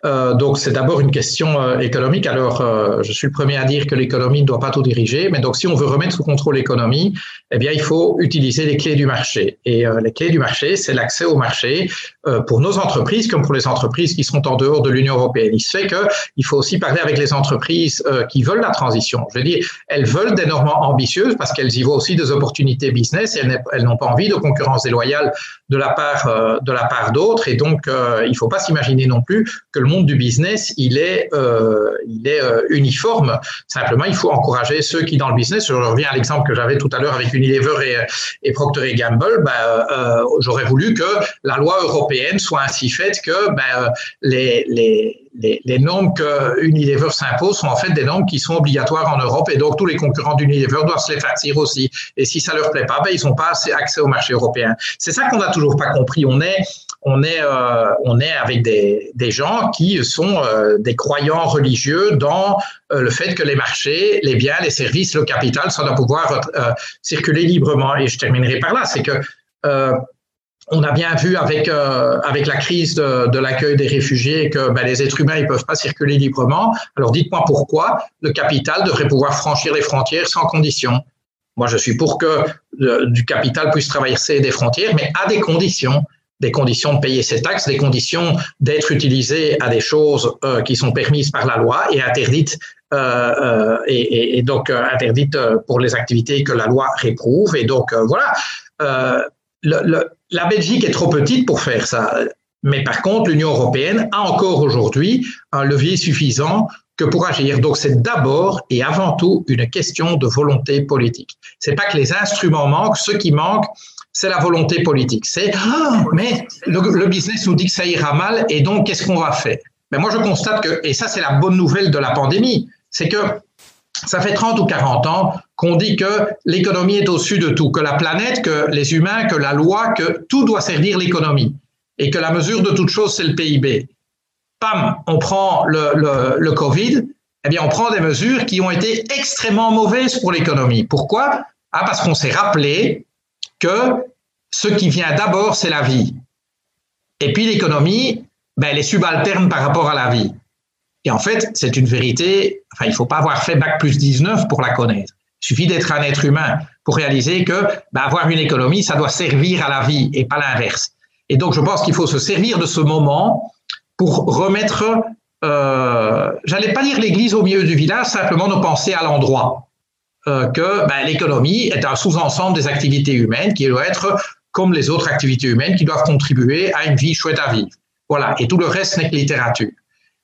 euh, donc c'est d'abord une question euh, économique. Alors euh, je suis le premier à dire que l'économie ne doit pas tout diriger, mais donc si on veut remettre sous contrôle l'économie, eh bien il faut utiliser les clés du marché. Et les clés du marché, c'est l'accès au marché pour nos entreprises comme pour les entreprises qui sont en dehors de l'Union européenne. Il se fait que il faut aussi parler avec les entreprises qui veulent la transition. Je veux dire, elles veulent des normes ambitieuses parce qu'elles y voient aussi des opportunités business et elles n'ont pas envie de concurrence déloyale de la part de la part d'autres. Et donc il ne faut pas s'imaginer non plus que le monde du business, il est, euh, il est euh, uniforme. Simplement, il faut encourager ceux qui, dans le business, je reviens à l'exemple que j'avais tout à l'heure avec Unilever et, et Procter Gamble, ben, euh, j'aurais voulu que la loi européenne soit ainsi faite que ben, les, les les, les, normes que Unilever s'impose sont en fait des normes qui sont obligatoires en Europe et donc tous les concurrents d'Unilever doivent se les faire tirer aussi. Et si ça leur plaît pas, ben, ils n'ont pas assez accès au marché européen. C'est ça qu'on n'a toujours pas compris. On est on est, euh, on est avec des, des, gens qui sont euh, des croyants religieux dans euh, le fait que les marchés, les biens, les services, le capital, ça doit pouvoir circuler librement. Et je terminerai par là, c'est que on a bien vu avec avec la crise de, l'accueil des réfugiés que ben, les êtres humains ils peuvent pas circuler librement. Alors dites-moi pourquoi le capital devrait pouvoir franchir les frontières sans condition. Moi, je suis pour que du capital puisse traverser des frontières, mais à des conditions des conditions de payer ses taxes, des conditions d'être utilisé à des choses euh, qui sont permises par la loi et interdites euh, euh et, et, donc euh, interdites pour les activités que la loi réprouve. Et donc voilà, le, le, la Belgique est trop petite pour faire ça. Mais par contre, l'Union européenne a encore aujourd'hui un levier suffisant que pour agir. Donc, c'est d'abord et avant tout une question de volonté politique. C'est pas que les instruments manquent. Ce qui manque, c'est la volonté politique. C'est ah, mais le, business nous dit que ça ira mal et donc qu'est-ce qu'on va faire? Mais moi je constate que et ça c'est la bonne nouvelle de la pandémie, c'est que ça fait 30 ou 40 ans qu'on dit que l'économie est au-dessus de tout, que la planète, que les humains, que la loi, que tout doit servir l'économie et que la mesure de toute chose c'est le PIB. Pam, on prend le, le, le Covid, eh bien on prend des mesures qui ont été extrêmement mauvaises pour l'économie. Pourquoi? Ah, Parce qu'on s'est rappelé que ce qui vient d'abord, c'est la vie. Et puis l'économie, ben, elle est subalterne par rapport à la vie. Et en fait, c'est une vérité, enfin, il ne faut pas avoir fait Bac plus 19 pour la connaître. Il suffit d'être un être humain pour réaliser que ben, avoir une économie, ça doit servir à la vie et pas l'inverse. Et donc, je pense qu'il faut se servir de ce moment pour remettre, euh, j'allais pas dire l'église au milieu du village, simplement nos pensées à l'endroit. Euh, que ben, l'économie est un sous-ensemble des activités humaines qui doit être comme les autres activités humaines qui doivent contribuer à une vie chouette à vivre. Voilà. Et tout le reste n'est que littérature.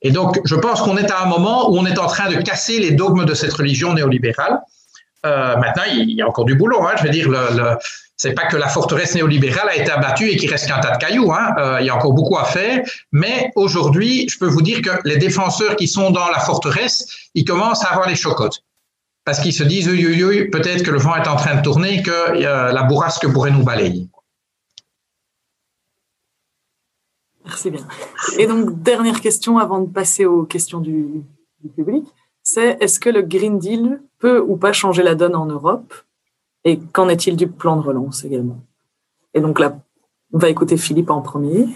Et donc, je pense qu'on est à un moment où on est en train de casser les dogmes de cette religion néolibérale. Euh, maintenant, il y a encore du boulot. Hein. Je veux dire, le, le c'est pas que la forteresse néolibérale a été abattue et qu'il reste qu'un tas de cailloux. Hein. Euh, il y a encore beaucoup à faire. Mais aujourd'hui, je peux vous dire que les défenseurs qui sont dans la forteresse, ils commencent à avoir les chocottes parce qu'ils se disent, peut-être que le vent est en train de tourner, que euh, la bourrasque pourrait nous balayer. Merci bien. Et donc, dernière question avant de passer aux questions du, du public, c'est est-ce que le Green Deal peut ou pas changer la donne en Europe? Et qu'en est-il du plan de relance également? Et donc là, on va écouter Philippe en premier.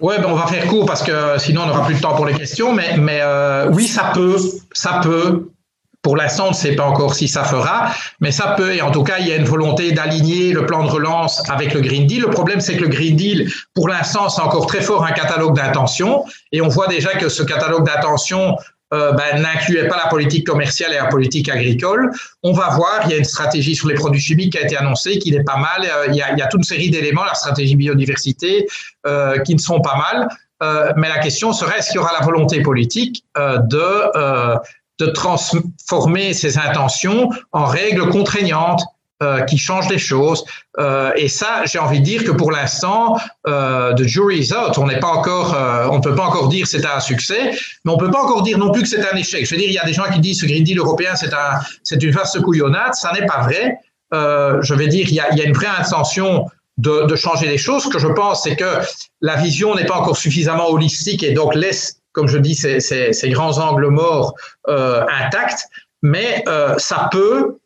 Ouais, ben on va faire court parce que sinon on n'aura plus de temps pour les questions. Mais, mais euh, oui, ça peut, ça peut. Pour l'instant, on ne sait pas encore si ça fera, mais ça peut, et en tout cas, il y a une volonté d'aligner le plan de relance avec le Green Deal. Le problème, c'est que le Green Deal, pour l'instant, c'est encore très fort un catalogue d'intentions, et on voit déjà que ce catalogue d'intentions euh, ben, n'incluait pas la politique commerciale et la politique agricole. On va voir, il y a une stratégie sur les produits chimiques qui a été annoncée, qui est pas mal. Euh, il, y a, il, y a, toute une série d'éléments, la stratégie biodiversité, euh, qui ne sont pas mal. Euh, mais la question serait, est-ce qu'il y aura la volonté politique euh, de de transformer ses intentions en règles contraignantes euh, qui changent les choses. Euh, et ça, j'ai envie de dire que pour l'instant, euh, the jury out. On n'est pas encore, euh, on ne peut pas encore dire c'est un succès, mais on peut pas encore dire non plus que c'est un échec. Je veux dire, il y a des gens qui disent ce Green Deal européen c'est un, c'est une vaste couillonnade. Ça n'est pas vrai. Euh, je vais dire, il y a, il y a une vraie intention de, de changer les choses. Ce que je pense, c'est que la vision n'est pas encore suffisamment holistique et donc laisse comme je dis, ces, grands angles morts euh, intacts, mais euh, ça peut,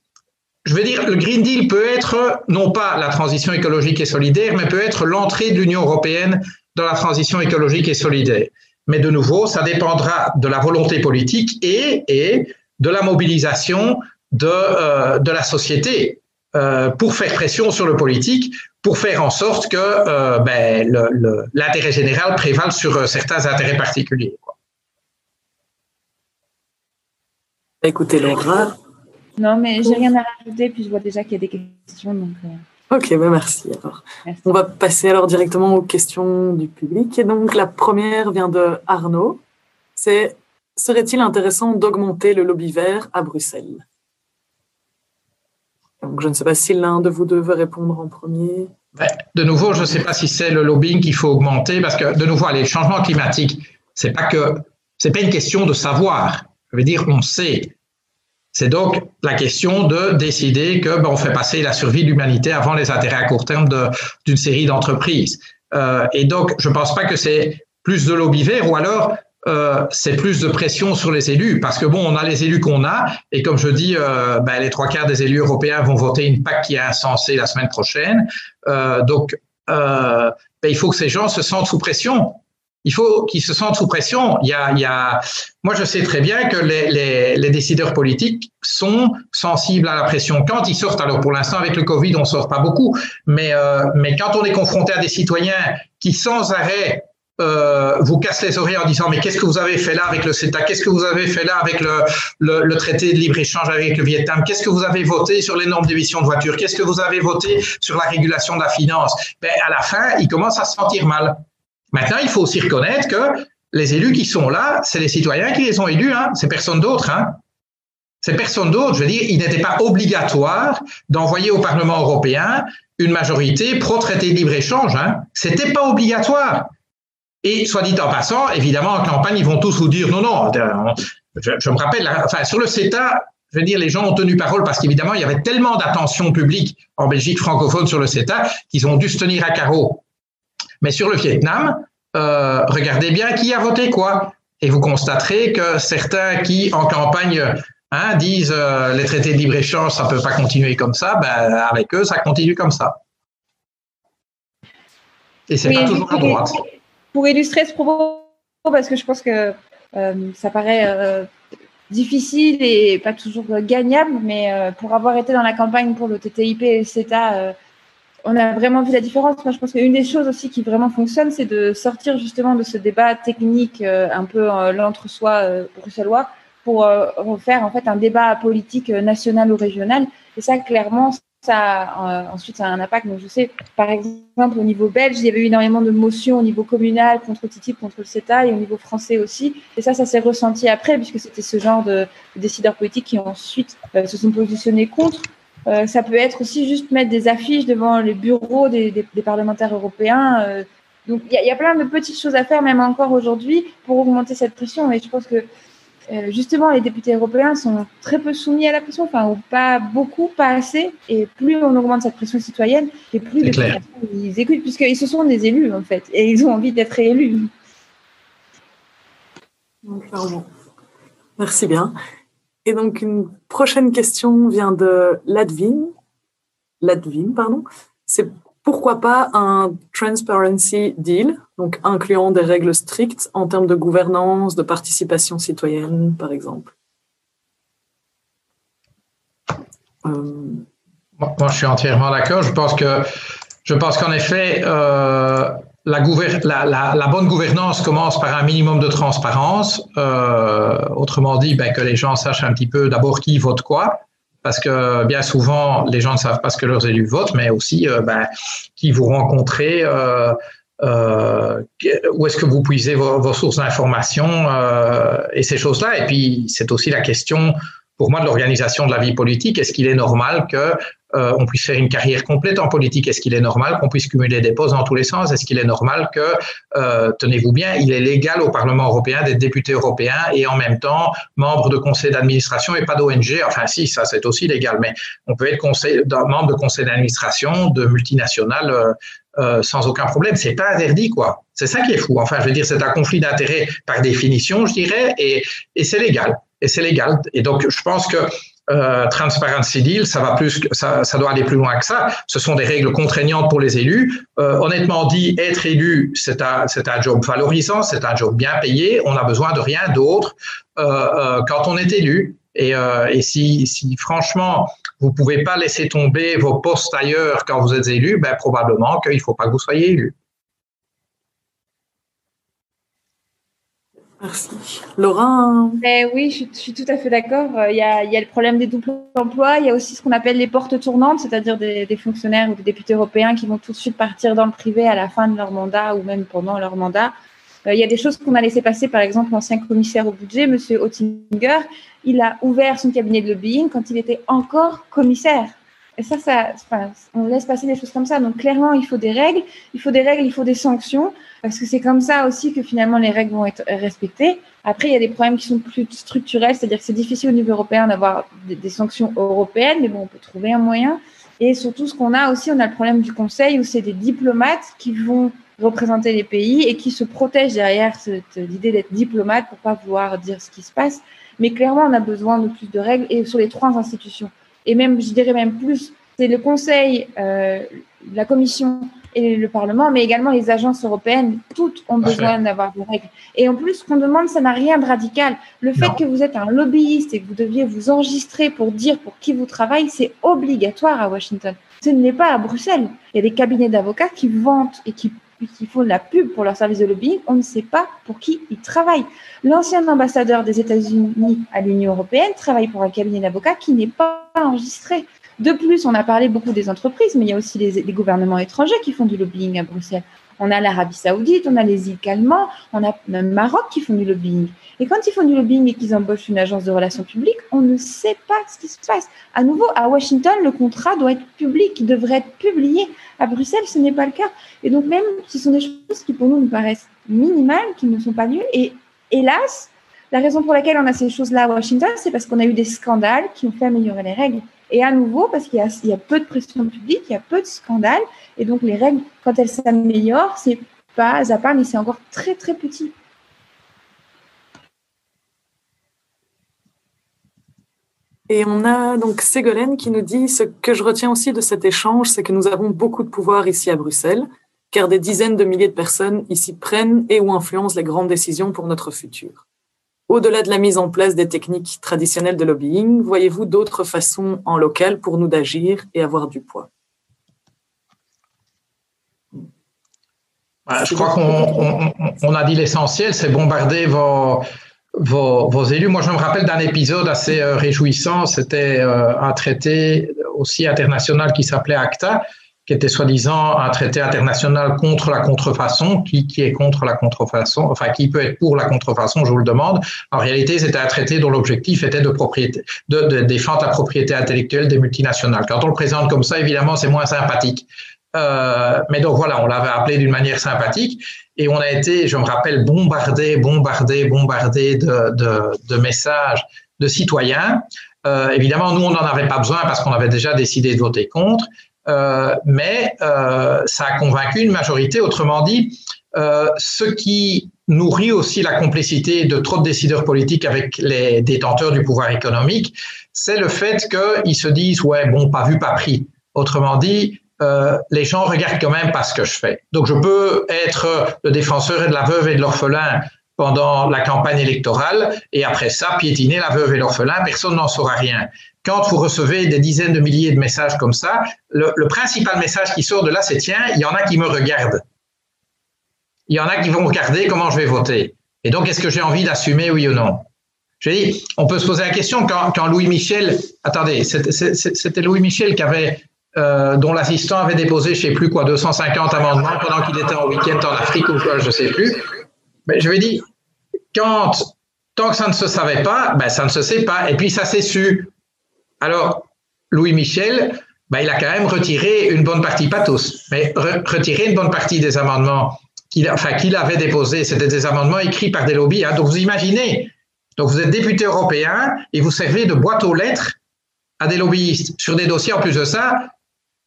je veux dire, le Green Deal peut être non pas la transition écologique et solidaire, mais peut être l'entrée de l'Union européenne dans la transition écologique et solidaire. Mais de nouveau, ça dépendra de la volonté politique et, et de la mobilisation de, euh, de la société pour faire pression sur le politique pour faire en sorte que euh, ben, l'intérêt général prévale sur euh, certains intérêts particuliers. Quoi. Écoutez, Laura. Non, mais j'ai rien à rajouter, puis je vois déjà qu'il y a des questions. Donc, euh... Ok, ben merci. Alors, merci. on va passer alors directement aux questions du public. Et donc, la première vient de Arnaud. C'est serait-il intéressant d'augmenter le lobby vert à Bruxelles? Donc, je ne sais pas si l'un de vous deux veut répondre en premier. De nouveau, je ne sais pas si c'est le lobbying qu'il faut augmenter parce que, de nouveau, les changements climatiques, c'est pas que, c'est pas une question de savoir. Je veux dire, on sait. C'est donc la question de décider que ben, on fait passer la survie de l'humanité avant les intérêts à court terme d'une série d'entreprises. Euh, et donc, je ne pense pas que c'est plus de lobby vert ou alors euh, c'est plus de pression sur les élus parce que bon, on a les élus qu'on a et comme je dis, euh, ben, les trois quarts des élus européens vont voter une PAC qui est insensée la semaine prochaine. Euh, donc, euh, ben, il faut que ces gens se sentent sous pression. il faut qu'ils se sentent sous pression. Il y a, il y a, moi, je sais très bien que les, les, les, décideurs politiques sont sensibles à la pression quand ils sortent. Alors, pour l'instant, avec le Covid, on sort pas beaucoup, mais, euh, mais quand on est confronté à des citoyens qui, sans arrêt, euh, vous cassent les oreilles en disant mais qu'est-ce que vous avez fait là avec le CETA? Qu'est-ce que vous avez fait là avec le, le, le traité de libre-échange avec le Vietnam? Qu'est-ce que vous avez voté sur les normes d'émission de voitures? Qu'est-ce que vous avez voté sur la régulation de la finance? Ben, À la fin, ils commencent à se sentir mal. Maintenant, il faut aussi reconnaître que les élus qui sont là, c'est les citoyens qui les ont élus, hein, c'est personne d'autre. Hein. C'est personne d'autre. Je veux dire, il n'était pas obligatoire d'envoyer au Parlement européen une majorité pro-traité de libre-échange. Hein. C'était pas obligatoire. Et soit dit en passant, évidemment, en campagne, ils vont tous vous dire non, non. Je, je me rappelle, enfin, sur le CETA, je veux dire, les gens ont tenu parole parce qu'évidemment, il y avait tellement d'attention publique en Belgique francophone sur le CETA qu'ils ont dû se tenir à carreau. Mais sur le Vietnam, euh, regardez bien qui a voté quoi. Et vous constaterez que certains qui, en campagne, hein, disent euh, les traités de libre-échange, ça ne peut pas continuer comme ça, ben, avec eux, ça continue comme ça. Et c'est pas toujours à droite. Pour illustrer ce propos, parce que je pense que euh, ça paraît euh, difficile et pas toujours gagnable, mais euh, pour avoir été dans la campagne pour le TTIP et le CETA, on a vraiment vu la différence. Moi, je pense qu'une des choses aussi qui vraiment fonctionne, c'est de sortir justement de ce débat technique un peu l'entre-soi bruxellois pour faire en fait un débat politique national ou régional. Et ça, clairement, ça ensuite ça a un impact. Donc, je sais, par exemple, au niveau belge, il y avait eu énormément de motions au niveau communal contre TTIP, contre le CETA, et au niveau français aussi. Et ça, ça s'est ressenti après, puisque c'était ce genre de, décideurs politiques qui ensuite se sont positionnés contre. Euh, ça peut être aussi juste mettre des affiches devant les bureaux des, parlementaires européens. Euh, donc il y, y, a plein de petites choses à faire, même encore aujourd'hui, pour augmenter cette pression. Et je pense que euh, justement, les députés européens sont très peu soumis à la pression, enfin, ou pas beaucoup, pas assez. Et plus on augmente cette pression citoyenne, et plus de ils écoutent, puisqu'ils se sont des élus, en fait, et ils ont envie d'être élus. Merci bien. Et donc, une prochaine question vient de Ladvin. Ladvin, pardon. C'est pourquoi pas un transparency deal, donc incluant des règles strictes en termes de gouvernance, de participation citoyenne, par exemple. Euh... Moi, je suis entièrement d'accord. Je pense que je pense qu'en effet, euh, la, bonne gouvernance commence par un minimum de transparence. Euh, autrement dit, ben, que les gens sachent un petit peu d'abord qui vote quoi, parce que bien souvent, les gens ne savent pas ce que leurs élus votent, mais aussi euh, ben, qui vous rencontrez, euh, euh où est-ce que vous puisez vos, vos sources d'information et ces choses-là. Et puis, c'est aussi la question pour moi de l'organisation de la vie politique. Est-ce qu'il est normal que euh, on puisse faire une carrière complète en politique Est-ce qu'il est normal qu'on puisse cumuler des postes dans tous les sens? Est-ce qu'il est normal que, euh, tenez-vous bien, il est légal au Parlement européen d'être député européen et en même temps membre de conseil d'administration et pas d'ONG Enfin, si, ça c'est aussi légal, mais on peut être conseil, membre de conseil d'administration de multinationales euh, euh, sans aucun problème. C'est pas interdit, quoi. C'est ça qui est fou. Enfin, je veux dire, c'est un conflit d'intérêt par définition, je dirais, et, et c'est légal. Et c'est légal. Et donc, je pense que euh, transparency deal, ça va plus, ça, ça doit aller plus loin que ça. Ce sont des règles contraignantes pour les élus. Euh, honnêtement dit, être élu, c'est un, c'est un job valorisant, c'est un job bien payé. On a besoin de rien d'autre euh, euh quand on est élu. Et, et si, si, franchement vous pouvez pas laisser tomber vos postes ailleurs quand vous êtes élu, ben probablement qu'il faut pas que vous soyez élu. Merci. Laura eh Oui, je, suis tout à fait d'accord. Euh, il y, a, le problème des doubles emplois. Il y a aussi ce qu'on appelle les portes tournantes, c'est-à-dire des, fonctionnaires ou des députés européens qui vont tout de suite partir dans le privé à la fin de leur mandat ou même pendant leur mandat. Euh, il y a des choses qu'on a laissé passer, par exemple, l'ancien commissaire au budget, M. Oettinger, il a ouvert son cabinet de lobbying quand il était encore commissaire. Et ça, ça on laisse passer des choses comme ça. Donc clairement, il faut des règles, il faut des règles, il faut des sanctions, parce que c'est comme ça aussi que finalement les règles vont être respectées. Après, il y a des problèmes qui sont plus structurels, c'est-à-dire que c'est difficile au niveau européen d'avoir des, sanctions européennes, mais bon, on peut trouver un moyen. Et surtout, ce qu'on a aussi, on a le problème du Conseil où c'est des diplomates qui vont représenter les pays et qui se protègent derrière cette idée d'être diplomate pour pas pouvoir dire ce qui se passe. Mais clairement, on a besoin de plus de règles et sur les trois institutions et même, je dirais même plus, c'est le Conseil, euh, la Commission et le Parlement, mais également les agences européennes, toutes ont besoin d'avoir des règles. Et en plus, ce qu'on demande, ça n'a rien de radical. Le fait que vous êtes un lobbyiste et que vous deviez vous enregistrer pour dire pour qui vous travaillez, c'est obligatoire à Washington. Ce n'est pas à Bruxelles. Il y a des cabinets d'avocats qui vantent et qui qui font de la pub pour leur service de lobbying, on ne sait pas pour qui ils travaillent. L'ancien ambassadeur des États-Unis à l'Union européenne travaille pour un cabinet d'avocats qui n'est pas enregistré. De plus, on a parlé beaucoup des entreprises, mais il y a aussi les, gouvernements étrangers qui font du lobbying à Bruxelles. On a l'Arabie Saoudite, on a les îles Calmans, on a même Maroc qui font du lobbying. Et quand ils font du lobbying et qu'ils embauchent une agence de relations publiques, on ne sait pas ce qui se passe. À nouveau, à Washington, le contrat doit être public, il devrait être publié. À Bruxelles, ce n'est pas le cas. Et donc, même, ce sont des choses qui pour nous nous paraissent minimales, qui ne sont pas lieu. Et hélas, la raison pour laquelle on a ces choses-là à Washington, c'est parce qu'on a eu des scandales qui ont fait améliorer les règles. Et à nouveau, parce qu'il y, a peu de pression publique, il y a peu de scandales. Et donc, les règles, quand elles s'améliorent, c'est pas à pas, mais c'est encore très, très petit. Et on a donc Ségolène qui nous dit ce que je retiens aussi de cet échange, c'est que nous avons beaucoup de pouvoir ici à Bruxelles, car des dizaines de milliers de personnes ici prennent et ou influencent les grandes décisions pour notre futur. Au-delà de la mise en place des techniques traditionnelles de lobbying, voyez-vous d'autres façons en local pour nous d'agir et avoir du poids? Je crois qu'on a dit l'essentiel, c'est bombarder vos, élus. Moi, je me rappelle d'un épisode assez euh, réjouissant. C'était euh, un traité aussi international qui s'appelait ACTA, qui était soi-disant un traité international contre la contrefaçon. Qui, qui est contre la contrefaçon Enfin, qui peut être pour la contrefaçon Je vous le demande. En réalité, c'était un traité dont l'objectif était de, propriété, de, de défendre la propriété intellectuelle des multinationales. Quand on le présente comme ça, évidemment, c'est moins sympathique. Euh, mais donc voilà, on l'avait appelé d'une manière sympathique et on a été, je me rappelle, bombardé, bombardé, bombardé de, de, de messages de citoyens. Euh, évidemment, nous, on n'en avait pas besoin parce qu'on avait déjà décidé de voter contre, mais euh, ça a convaincu une majorité. Autrement dit, euh, ce qui nourrit aussi la complicité de trop de décideurs politiques avec les détenteurs du pouvoir économique, c'est le fait qu'ils se disent, ouais, bon, pas vu, pas pris. Autrement dit, euh, les gens regardent quand même pas ce que je fais. Donc je peux être le défenseur de la veuve et de l'orphelin pendant la campagne électorale et après ça piétiner la veuve et l'orphelin, personne n'en saura rien. Quand vous recevez des dizaines de milliers de messages comme ça, le, principal message qui sort de là, c'est tiens, il y en a qui me regardent. Il y en a qui vont regarder comment je vais voter. Et donc, est-ce que j'ai envie d'assumer, oui ou non? Je dis, on peut se poser la question quand, Louis Michel, attendez, c'était Louis Michel qui avait euh, dont l'assistant avait déposé, je sais plus quoi, 250 amendements pendant qu'il était en week-end en Afrique ou quoi, je sais plus. Mais je vais dire, quand, tant que ça ne se savait pas, ben ça ne se sait pas. Et puis ça s'est su. Alors, Louis Michel, ben, il a quand même retiré une bonne partie, pas tous, mais retiré une bonne partie des amendements qu'il avait déposés. C'était des amendements écrits par des lobbies. Hein. Donc vous imaginez, vous êtes député européen et vous servez de boîte aux lettres à des lobbyistes sur des dossiers en plus de ça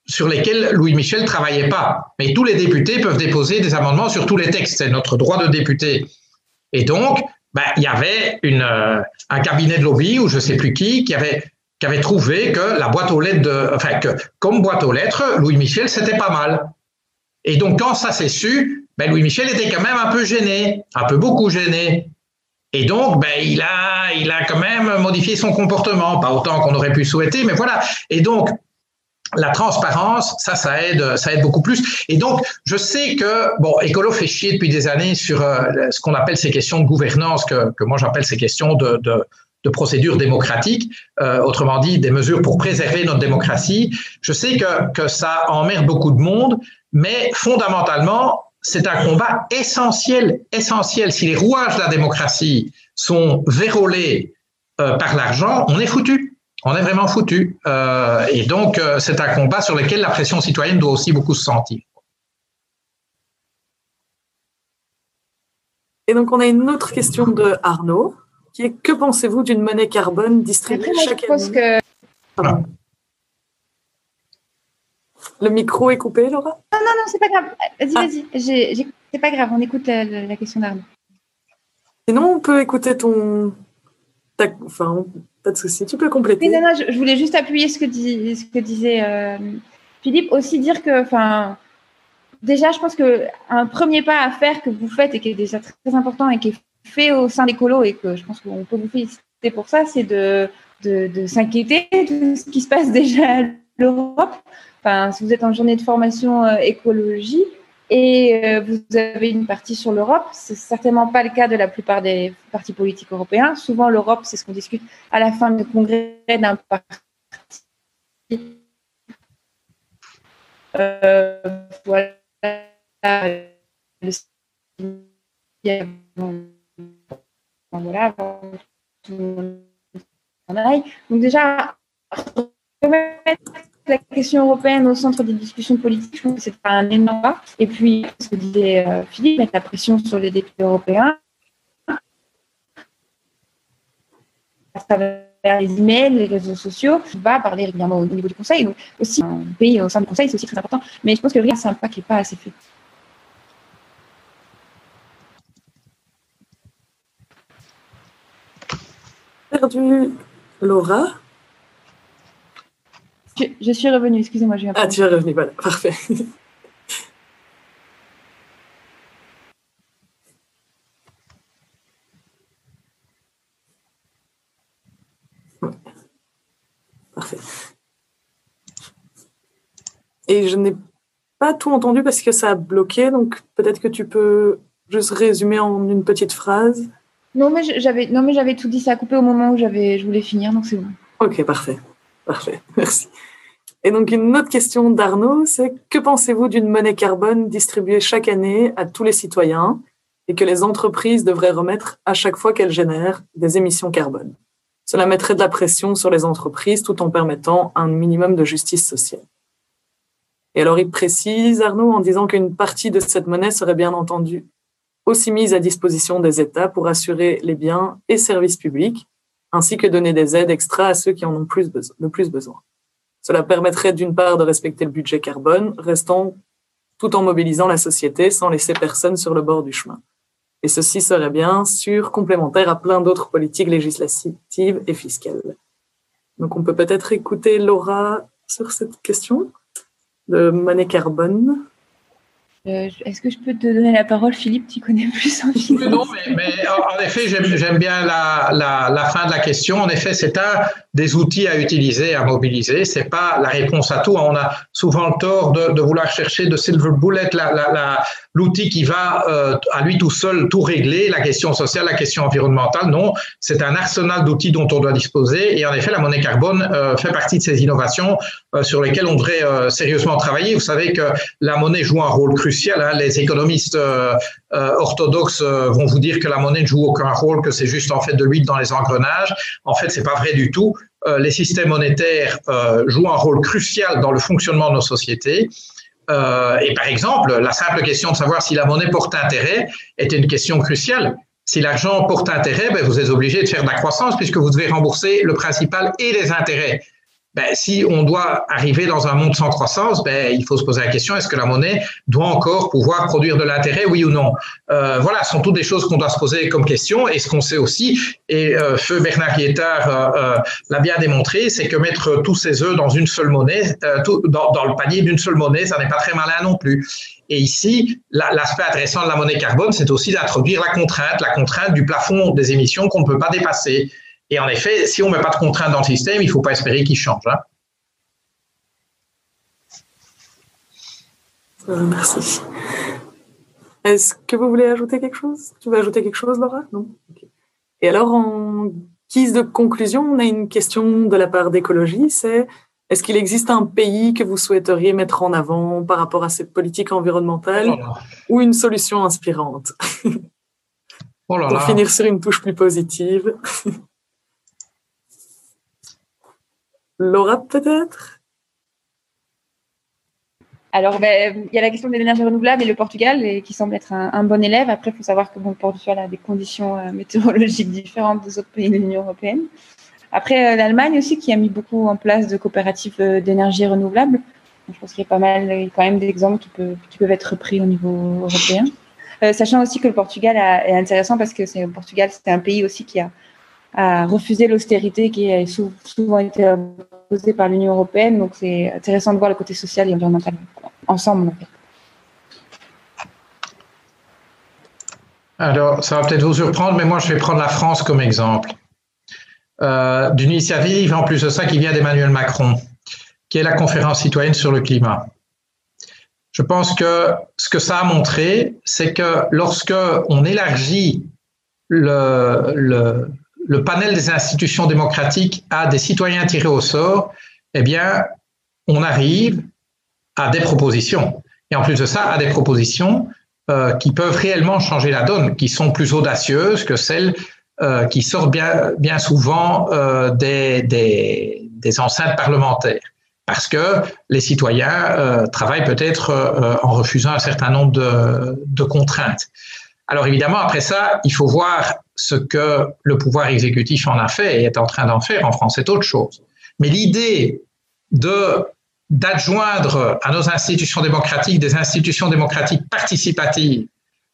sur lesquels Louis Michel travaillait pas. Mais tous les députés peuvent déposer des amendements sur tous les textes. C'est notre droit de député. Et donc, ben, il y avait euh, un cabinet de lobby ou je sais plus qui qui avait qui avait trouvé que la boîte aux lettres enfin que comme boîte aux lettres, Louis Michel c'était pas mal. Et donc quand ça s'est su, ben, Louis Michel était quand même un peu gêné, un peu beaucoup gêné. Et donc, ben, il a, quand même modifié son comportement, pas autant qu'on aurait pu souhaiter, mais voilà. Et donc, la transparence, ça, ça aide, ça aide beaucoup plus. Et donc, je sais que, bon, Écolo fait chier depuis des années sur euh, ce qu'on appelle ces questions de gouvernance, que, que moi j'appelle ces questions de, de procédure démocratique, euh, autrement dit, des mesures pour préserver notre démocratie. Je sais que, que ça emmerde beaucoup de monde, mais fondamentalement, c'est un combat essentiel, essentiel. Si les rouages de la démocratie sont vérolés euh, par l'argent, on est foutu on est vraiment foutu. Euh, et donc, c'est un combat sur lequel la pression citoyenne doit aussi beaucoup se sentir. Et donc, on a une autre question de Arnaud, qui est que pensez-vous d'une monnaie carbone distribuée chaque je pense Que... Le micro est coupé, Laura? Non, non, non, c'est pas grave. Vas-y, ah. vas-y. C'est pas grave, on écoute la, la question d'Arnaud. Sinon, on peut écouter ton. Enfin, pas de souci, tu peux compléter. non, non, je, voulais juste appuyer ce que, ce que disait euh, Philippe. Aussi dire que, enfin, déjà, je pense qu'un premier pas à faire que vous faites et qui est déjà très important et qui est fait au sein des colos et que je pense qu'on peut vous féliciter pour ça, c'est de, de, s'inquiéter de ce qui se passe déjà à l'Europe. Enfin, si vous êtes en journée de formation euh, écologie et euh, vous avez une partie sur l'Europe, c'est certainement pas le cas de la plupart des partis politiques européens. Souvent, l'Europe, c'est ce qu'on discute à la fin du congrès d'un parti. Euh, voilà. Donc déjà, remettre la question européenne au centre des discussions politiques, je pense que c'est un énorme pas. Et puis, ce que disait euh, Philippe, mettre la pression sur les députés européens à travers les emails, les réseaux sociaux, va parler régulièrement au niveau du Conseil. Donc aussi, un pays au sein du Conseil, c'est aussi très important. Mais je pense que rien, c'est un pas qui n'est pas assez fait. Perdu Laura. Je, suis revenue, excusez-moi. Je ah, tu es revenue, voilà, parfait. Parfait. Et je n'ai pas tout entendu parce que ça a bloqué, donc peut-être que tu peux juste résumer en une petite phrase. Non, mais j'avais, tout dit, ça a coupé au moment où je voulais finir, donc c'est bon. Ok, parfait. Parfait, merci. Et donc, une autre question d'Arnaud, c'est que pensez-vous d'une monnaie carbone distribuée chaque année à tous les citoyens et que les entreprises devraient remettre à chaque fois qu'elles génèrent des émissions carbone? Cela mettrait de la pression sur les entreprises tout en permettant un minimum de justice sociale. Et alors, il précise, Arnaud, en disant qu'une partie de cette monnaie serait bien entendu aussi mise à disposition des États pour assurer les biens et services publics, ainsi que donner des aides extra à ceux qui en ont le plus besoin. Cela permettrait d'une part de respecter le budget carbone, restant tout en mobilisant la société sans laisser personne sur le bord du chemin. Et ceci serait bien sûr complémentaire à plein d'autres politiques législatives et fiscales. Donc on peut peut-être écouter Laura sur cette question de monnaie carbone. Euh, est-ce que je peux te donner la parole, Philippe? Tu connais plus en finance. Non, mais, en effet, j'aime bien la, la, fin de la question. En effet, c'est un des outils à utiliser, à mobiliser. C'est pas la réponse à tout. On a souvent le tort de, de vouloir chercher de silver bullet, l'outil qui va euh, à lui tout seul tout régler, la question sociale, la question environnementale. Non, c'est un arsenal d'outils dont on doit disposer. Et en effet, la monnaie carbone euh, fait partie de ces innovations sur lesquelles on devrait sérieusement travailler. Vous savez que la monnaie joue un rôle crucial Hein. Les économistes euh, euh, orthodoxes euh, vont vous dire que la monnaie ne joue aucun rôle, que c'est juste en fait de l'huile dans les engrenages. En fait, c'est pas vrai du tout. les systèmes monétaires jouent un rôle crucial dans le fonctionnement de nos sociétés. Et par exemple, la simple question de savoir si la monnaie porte intérêt est une question cruciale. Si l'argent porte intérêt, ben, vous êtes obligé de faire de la croissance puisque vous devez rembourser le principal et les intérêts. Ben, si on doit arriver dans un monde sans croissance, ben, il faut se poser la question est-ce que la monnaie doit encore pouvoir produire de l'intérêt, oui ou non? Euh, Voilà, ce sont toutes des choses qu'on doit se poser comme question. Et ce qu'on sait aussi, et euh, Feu Bernard Guettard euh, l'a bien démontré, c'est que mettre tous ses œufs dans une seule monnaie, dans, dans, le panier d'une seule monnaie, ça n'est pas très malin non plus. Et ici, l'aspect intéressant de la monnaie carbone, c'est aussi d'introduire la contrainte, la contrainte du plafond des émissions qu'on ne peut pas dépasser. Et en effet, si on ne met pas de contraintes dans le système, il ne faut pas espérer qu'il change. Hein. Euh, merci. Est-ce que vous voulez ajouter quelque chose? Tu veux ajouter quelque chose, Laura? Non? Et alors, en guise de conclusion, on a une question de la part d'écologie, c'est est-ce qu'il existe un pays que vous souhaiteriez mettre en avant par rapport à cette politique environnementale oh ou une solution inspirante? Oh Pour finir sur une touche plus positive. Laura, peut-être? Alors, ben, il y a la question des énergies renouvelables et le Portugal, qui semble être un, bon élève. Après, il faut savoir que le Portugal a des conditions euh, météorologiques différentes des autres pays de l'Union européenne. Après, euh, l'Allemagne aussi, qui a mis beaucoup en place de coopératives euh, d'énergie renouvelable. je pense qu'il y a pas mal, quand même d'exemples qui, qui, peuvent être pris au niveau européen. sachant aussi que le Portugal est intéressant parce que le Portugal, c'est un pays aussi qui a à refuser l'austérité qui a souvent été imposée par l'Union européenne. Donc c'est intéressant de voir le côté social et environnemental ensemble. Alors, ça va peut-être vous surprendre, mais moi, je vais prendre la France comme exemple. Euh, d'une initiative, en plus de ça, qui vient d'Emmanuel Macron, qui est la conférence citoyenne sur le climat. Je pense que ce que ça a montré, c'est que lorsque on élargit le, le, le, panel des institutions démocratiques à des citoyens tirés au sort, eh bien, on arrive à des propositions. Et en plus de ça, à des propositions euh, qui peuvent réellement changer la donne, qui sont plus audacieuses que celles euh, qui sortent bien, souvent euh, des, enceintes parlementaires parce que les citoyens travaillent peut-être en refusant un certain nombre de, contraintes. Alors évidemment, après ça, il faut voir ce que le pouvoir exécutif en a fait et est en train d'en faire. En France, c'est autre chose. Mais l'idée de d'adjoindre à nos institutions démocratiques des institutions démocratiques participatives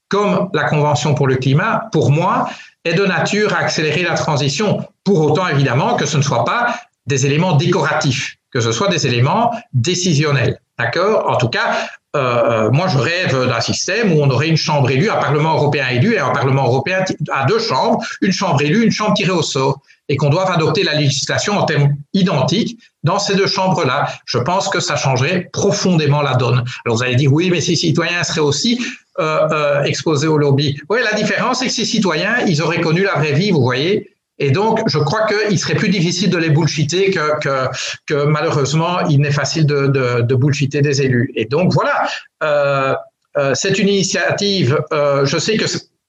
comme la Convention pour le climat, pour moi, est de nature à accélérer la transition, pour autant évidemment que ce ne soit pas des éléments décoratifs que ce soit des éléments décisionnels. D'accord? En tout cas, euh, moi, je rêve d'un système où on aurait une chambre élue, un Parlement européen élu et un Parlement européen à deux chambres, une chambre élue, une chambre tirée au sort, et qu'on doive adopter la législation en termes identiques dans ces deux chambres-là. Je pense que ça changerait profondément la donne. Alors vous allez dire, oui, mais ces citoyens seraient aussi euh, euh, exposés au lobby. Oui, la différence, c'est que ces citoyens, ils auraient connu la vraie vie, vous voyez, et donc, je crois qu'il serait plus difficile de les bullshiter que, que, que malheureusement, il n'est facile de, de, de, des élus. Et donc, voilà, euh, euh, c'est une initiative, euh, je sais que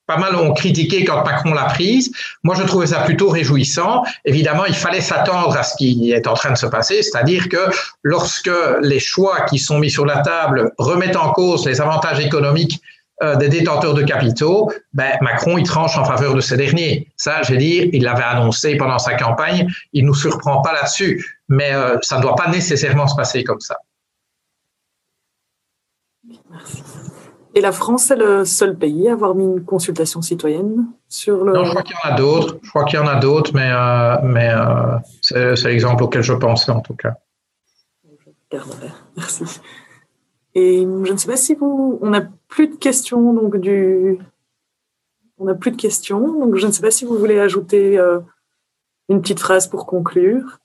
pas mal ont critiqué quand Macron l'a prise. Moi, je trouvais ça plutôt réjouissant. Évidemment, il fallait s'attendre à ce qui est en train de se passer, c'est-à-dire que lorsque les choix qui sont mis sur la table remettent en cause les avantages économiques euh, des détenteurs de capitaux, ben, Macron, il tranche en faveur de ces derniers. Ça, je vais dire, il l'avait annoncé pendant sa campagne, il ne nous surprend pas là-dessus, mais euh, ça ne doit pas nécessairement se passer comme ça. Merci. Et la France est le seul pays à avoir mis une consultation citoyenne sur le. Non, je crois qu'il y en a d'autres. Je crois qu'il y en a d'autres, mais, euh, mais c'est l'exemple auquel je pensais en tout cas. Merci. Et je ne sais pas si vous, on n'a plus de questions donc du, on n'a plus de questions donc je ne sais pas si vous voulez ajouter euh, une petite phrase pour conclure.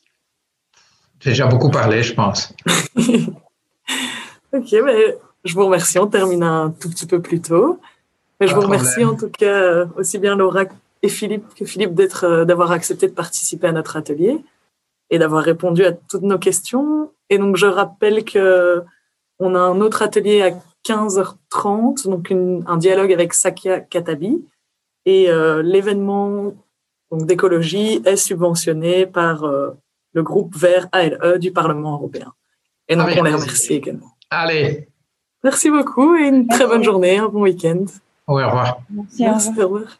J'ai déjà beaucoup parlé, je pense. ok, mais je vous remercie. On termine un tout petit peu plus tôt. Mais je vous remercie en tout cas euh, aussi bien Laura et Philippe que Philippe d'être, euh, d'avoir accepté de participer à notre atelier et d'avoir répondu à toutes nos questions. Et donc je rappelle que on a un autre atelier à 15h30, donc une, un dialogue avec Sakia Katabi. Et euh, l'événement d'écologie est subventionné par euh, le groupe Vert ALE du Parlement européen. Et donc, ah, on les remercie également. Allez. Merci beaucoup et une très bonne journée, un bon week-end. au revoir. Merci, Merci au revoir. Au revoir.